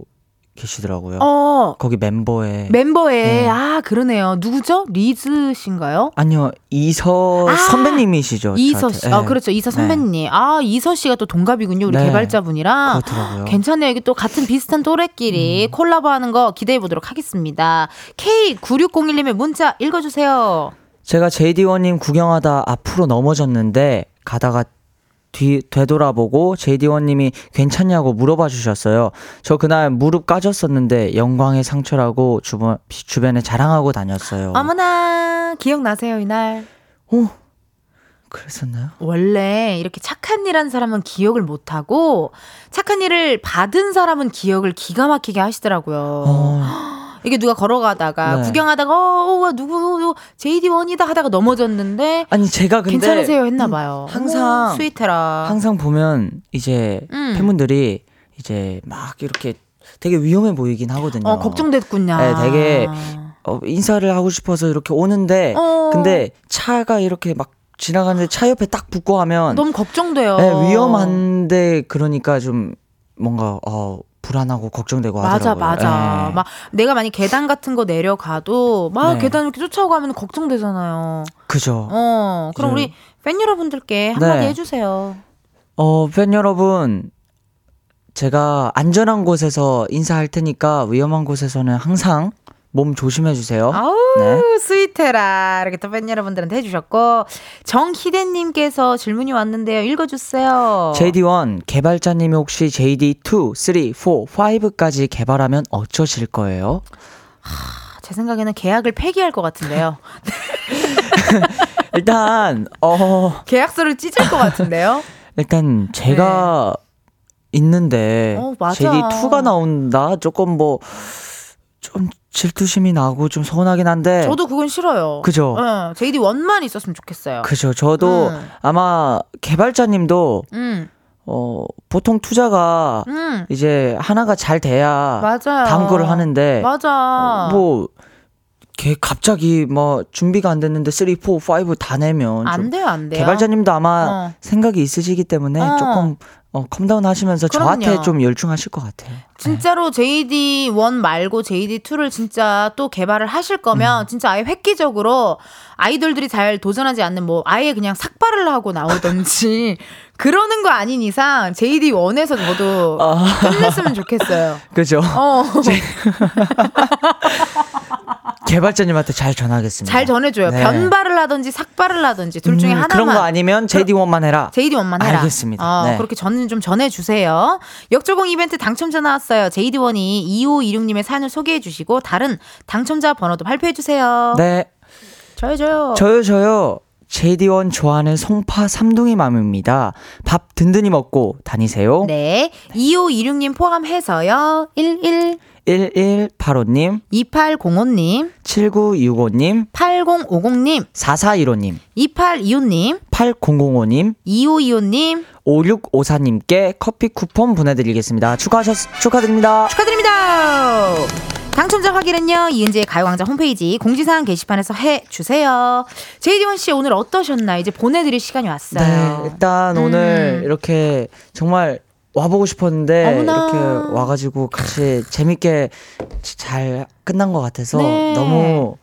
계시더라고요. 어, 거기 멤버에 멤버에, 네. 아, 그러네요. 누구죠? 리즈 씨인가요? 아니요 이서 아, 선배님이시죠. 이서. 씨. 네. 아, 그렇죠. 이서 선배님. 아, 이서 씨가 또 동갑이군요. 우리 네. 개발자분이랑. 그렇더라고요. 괜찮네요. 여기 또 같은 비슷한 또래끼리 음. 콜라보 하는 거 기대해 보도록 하겠습니다. K9601님의 문자 읽어 주세요. 제가 JD1님 구경하다 앞으로 넘어졌는데 가다가 뒤 되돌아보고 JD1님이 괜찮냐고 물어봐 주셨어요. 저 그날 무릎 까졌었는데 영광의 상처라고 주변, 주변에 자랑하고 다녔어요. 어머나 기억나세요 이날. 어? 그랬었나요? 원래 이렇게 착한 일 한 사람은 기억을 못하고 착한 일을 받은 사람은 기억을 기가 막히게 하시더라고요. 어, 이게 누가 걸어가다가 네. 구경하다가 어, 와 누구 누구 JD1이다 하다가 넘어졌는데 아니 제가 근데 괜찮으세요 했나 봐요. 항상- 어머, 스위트라. 항상 보면 이제 음. 팬분들이 이제 막 이렇게 되게 위험해 보이긴 하거든요. 어 걱정됐군요. 네, 되게 어, 인사를 하고 싶어서 이렇게 오는데 어. 근데 차가 이렇게 막 지나가는데 차 옆에 딱 붙고 하면 너무 걱정돼요. 네, 위험한데 그러니까 좀 뭔가 어 불안하고 걱정되고 맞아, 하더라고요. 맞아. 네. 막 내가 만약 계단 같은 거 내려가도 막 네. 계단 이렇게 쫓아오고 하면 걱정되잖아요. 그죠. 어, 그럼 네. 우리 팬 여러분들께 한마디 네. 해주세요. 어, 팬 여러분 제가 안전한 곳에서 인사할 테니까 위험한 곳에서는 항상 몸 조심해 주세요. 아우, 네. 스위테라. 이렇게 또 팬 여러분들한테 해주셨고, 정희대님께서 질문이 왔는데요. 읽어주세요. JD1 개발자님이 혹시 JD2, 3, 4, 5까지 개발하면 어쩌실 거예요? 제 생각에는 계약을 폐기할 것 같은데요. 일단 어 계약서를 찢을 것 같은데요. 일단 제가 있는데 어, 맞아. 제디 2가 나온다. 조금 뭐 좀 질투심이 나고 좀 서운하긴 한데. 저도 그건 싫어요. 그죠? 네, JD 원만 있었으면 좋겠어요. 그죠. 저도 음. 아마 개발자님도 음, 어 보통 투자가 음, 이제 하나가 잘 돼야 맞아요. 다음 거를 하는데 맞아. 뭐걔 갑자기 뭐 준비가 안 됐는데 3, 4, 5 다 내면 안좀 돼요, 안 돼요. 개발자님도 아마 어. 생각이 있으시기 때문에 어. 조금 어, calm down 하시면서 그럼요. 저한테 좀 열중하실 것 같아요. 진짜로 JD1 말고 JD2를 진짜 또 개발을 하실 음. 거면 진짜 아예 획기적으로 아이돌들이 잘 도전하지 않는 뭐 아예 그냥 삭발을 하고 나오든지 그러는 거 아닌 이상 JD1에서 저도 아. 끝냈으면 좋겠어요. 그죠? 어. 개발자님한테 잘 전하겠습니다. 잘 전해줘요. 네. 변발을 하든지 삭발을 하든지 둘 중에 음, 하나만. 그런 거 아니면 JD1만 해라. JD1만 해라. 알겠습니다. 어, 네. 그렇게 저는 좀 전해주세요. 역조공 이벤트 당첨자 나왔어요. JD1이 2526님의 사연을 소개해주시고 다른 당첨자 번호도 발표해주세요. 네. 저요, 저요. 저요, 저요. JD1 좋아하는 송파 삼둥이 맘입니다. 밥 든든히 먹고 다니세요. 네. 2526님 포함해서요. 11 1185님, 2805님, 7965님, 8050님, 4415님, 2825님, 8005님, 2525님 5654님께 커피 쿠폰 보내드리겠습니다. 축하하셨, 축하드립니다. 축하드립니다. 당첨자 확인은요 이은지의 가요광장 홈페이지 공지사항 게시판에서 해 주세요. 제이디원 씨 오늘 어떠셨나요? 이제 보내드릴 시간이 왔어요. 네, 일단 음. 오늘 이렇게 정말 와보고 싶었는데 어머나. 이렇게 와가지고 같이 재밌게 잘 끝난 것 같아서 네. 너무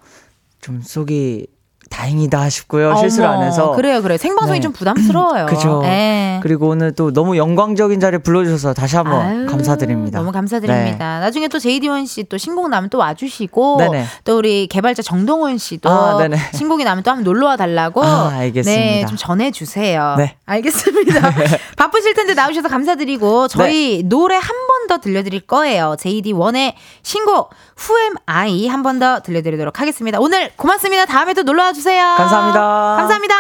좀 속이 다행이다 싶고요. 실수를 어머, 안 해서. 그래요, 그래요. 생방송이 네. 좀 부담스러워요. 그죠. 네. 그리고 오늘 또 너무 영광적인 자리에 불러주셔서 다시 한번 아유, 감사드립니다. 너무 감사드립니다. 나중에 또 제이디원 씨 또 신곡 나면 또 와주시고 네네. 또 우리 개발자 정동원 씨도 아. 신곡이 나면 또 한번 놀러 와 달라고 아, 알겠습니다. 네, 좀 전해 주세요. 네. 알겠습니다. 바쁘실 텐데 나오셔서 감사드리고 저희 네. 노래 한 번 더 들려드릴 거예요. JD1의 신곡 Who Am I 한 번 더 들려드리도록 하겠습니다. 오늘 고맙습니다. 다음에 또 놀러 와 주세요. 감사합니다. 감사합니다.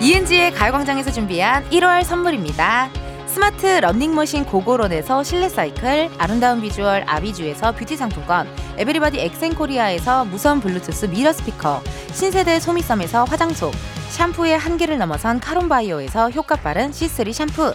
이은지의 가요광장에서 준비한 1월 선물입니다. 스마트 러닝머신 고고론에서 실내 사이클, 아름다운 비주얼 아비주에서 뷰티 상품권, 에브리바디 엑센코리아에서 무선 블루투스 미러 스피커, 신세대 소미섬에서 화장솜, 샴푸의 한계를 넘어선 카론바이오에서 효과 빠른 C3 샴푸,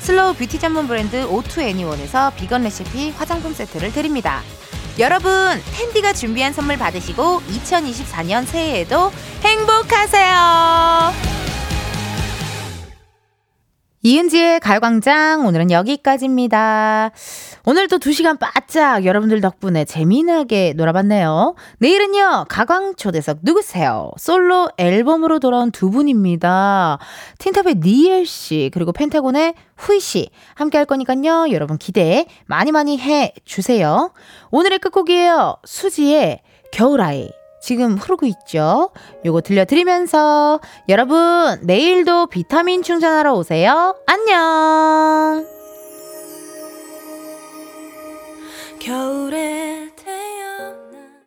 슬로우 뷰티 전문 브랜드 오투애니원에서 비건 레시피 화장품 세트를 드립니다. 여러분, 텐디가 준비한 선물 받으시고 2024년 새해에도 행복하세요. 이은지의 가요광장 오늘은 여기까지입니다. 오늘도 2시간 바짝 여러분들 덕분에 재미나게 놀아봤네요. 내일은요 가광초대석 누구세요? 솔로 앨범으로 돌아온 두 분입니다. 틴탑의 니엘 씨 그리고 펜타곤의 후이 씨 함께 할 거니까요 여러분 기대 많이 많이 해 주세요. 오늘의 끝곡이에요 수지의 겨울아이 지금 흐르고 있죠. 요거 들려드리면서 여러분 내일도 비타민 충전하러 오세요. 안녕. 겨울에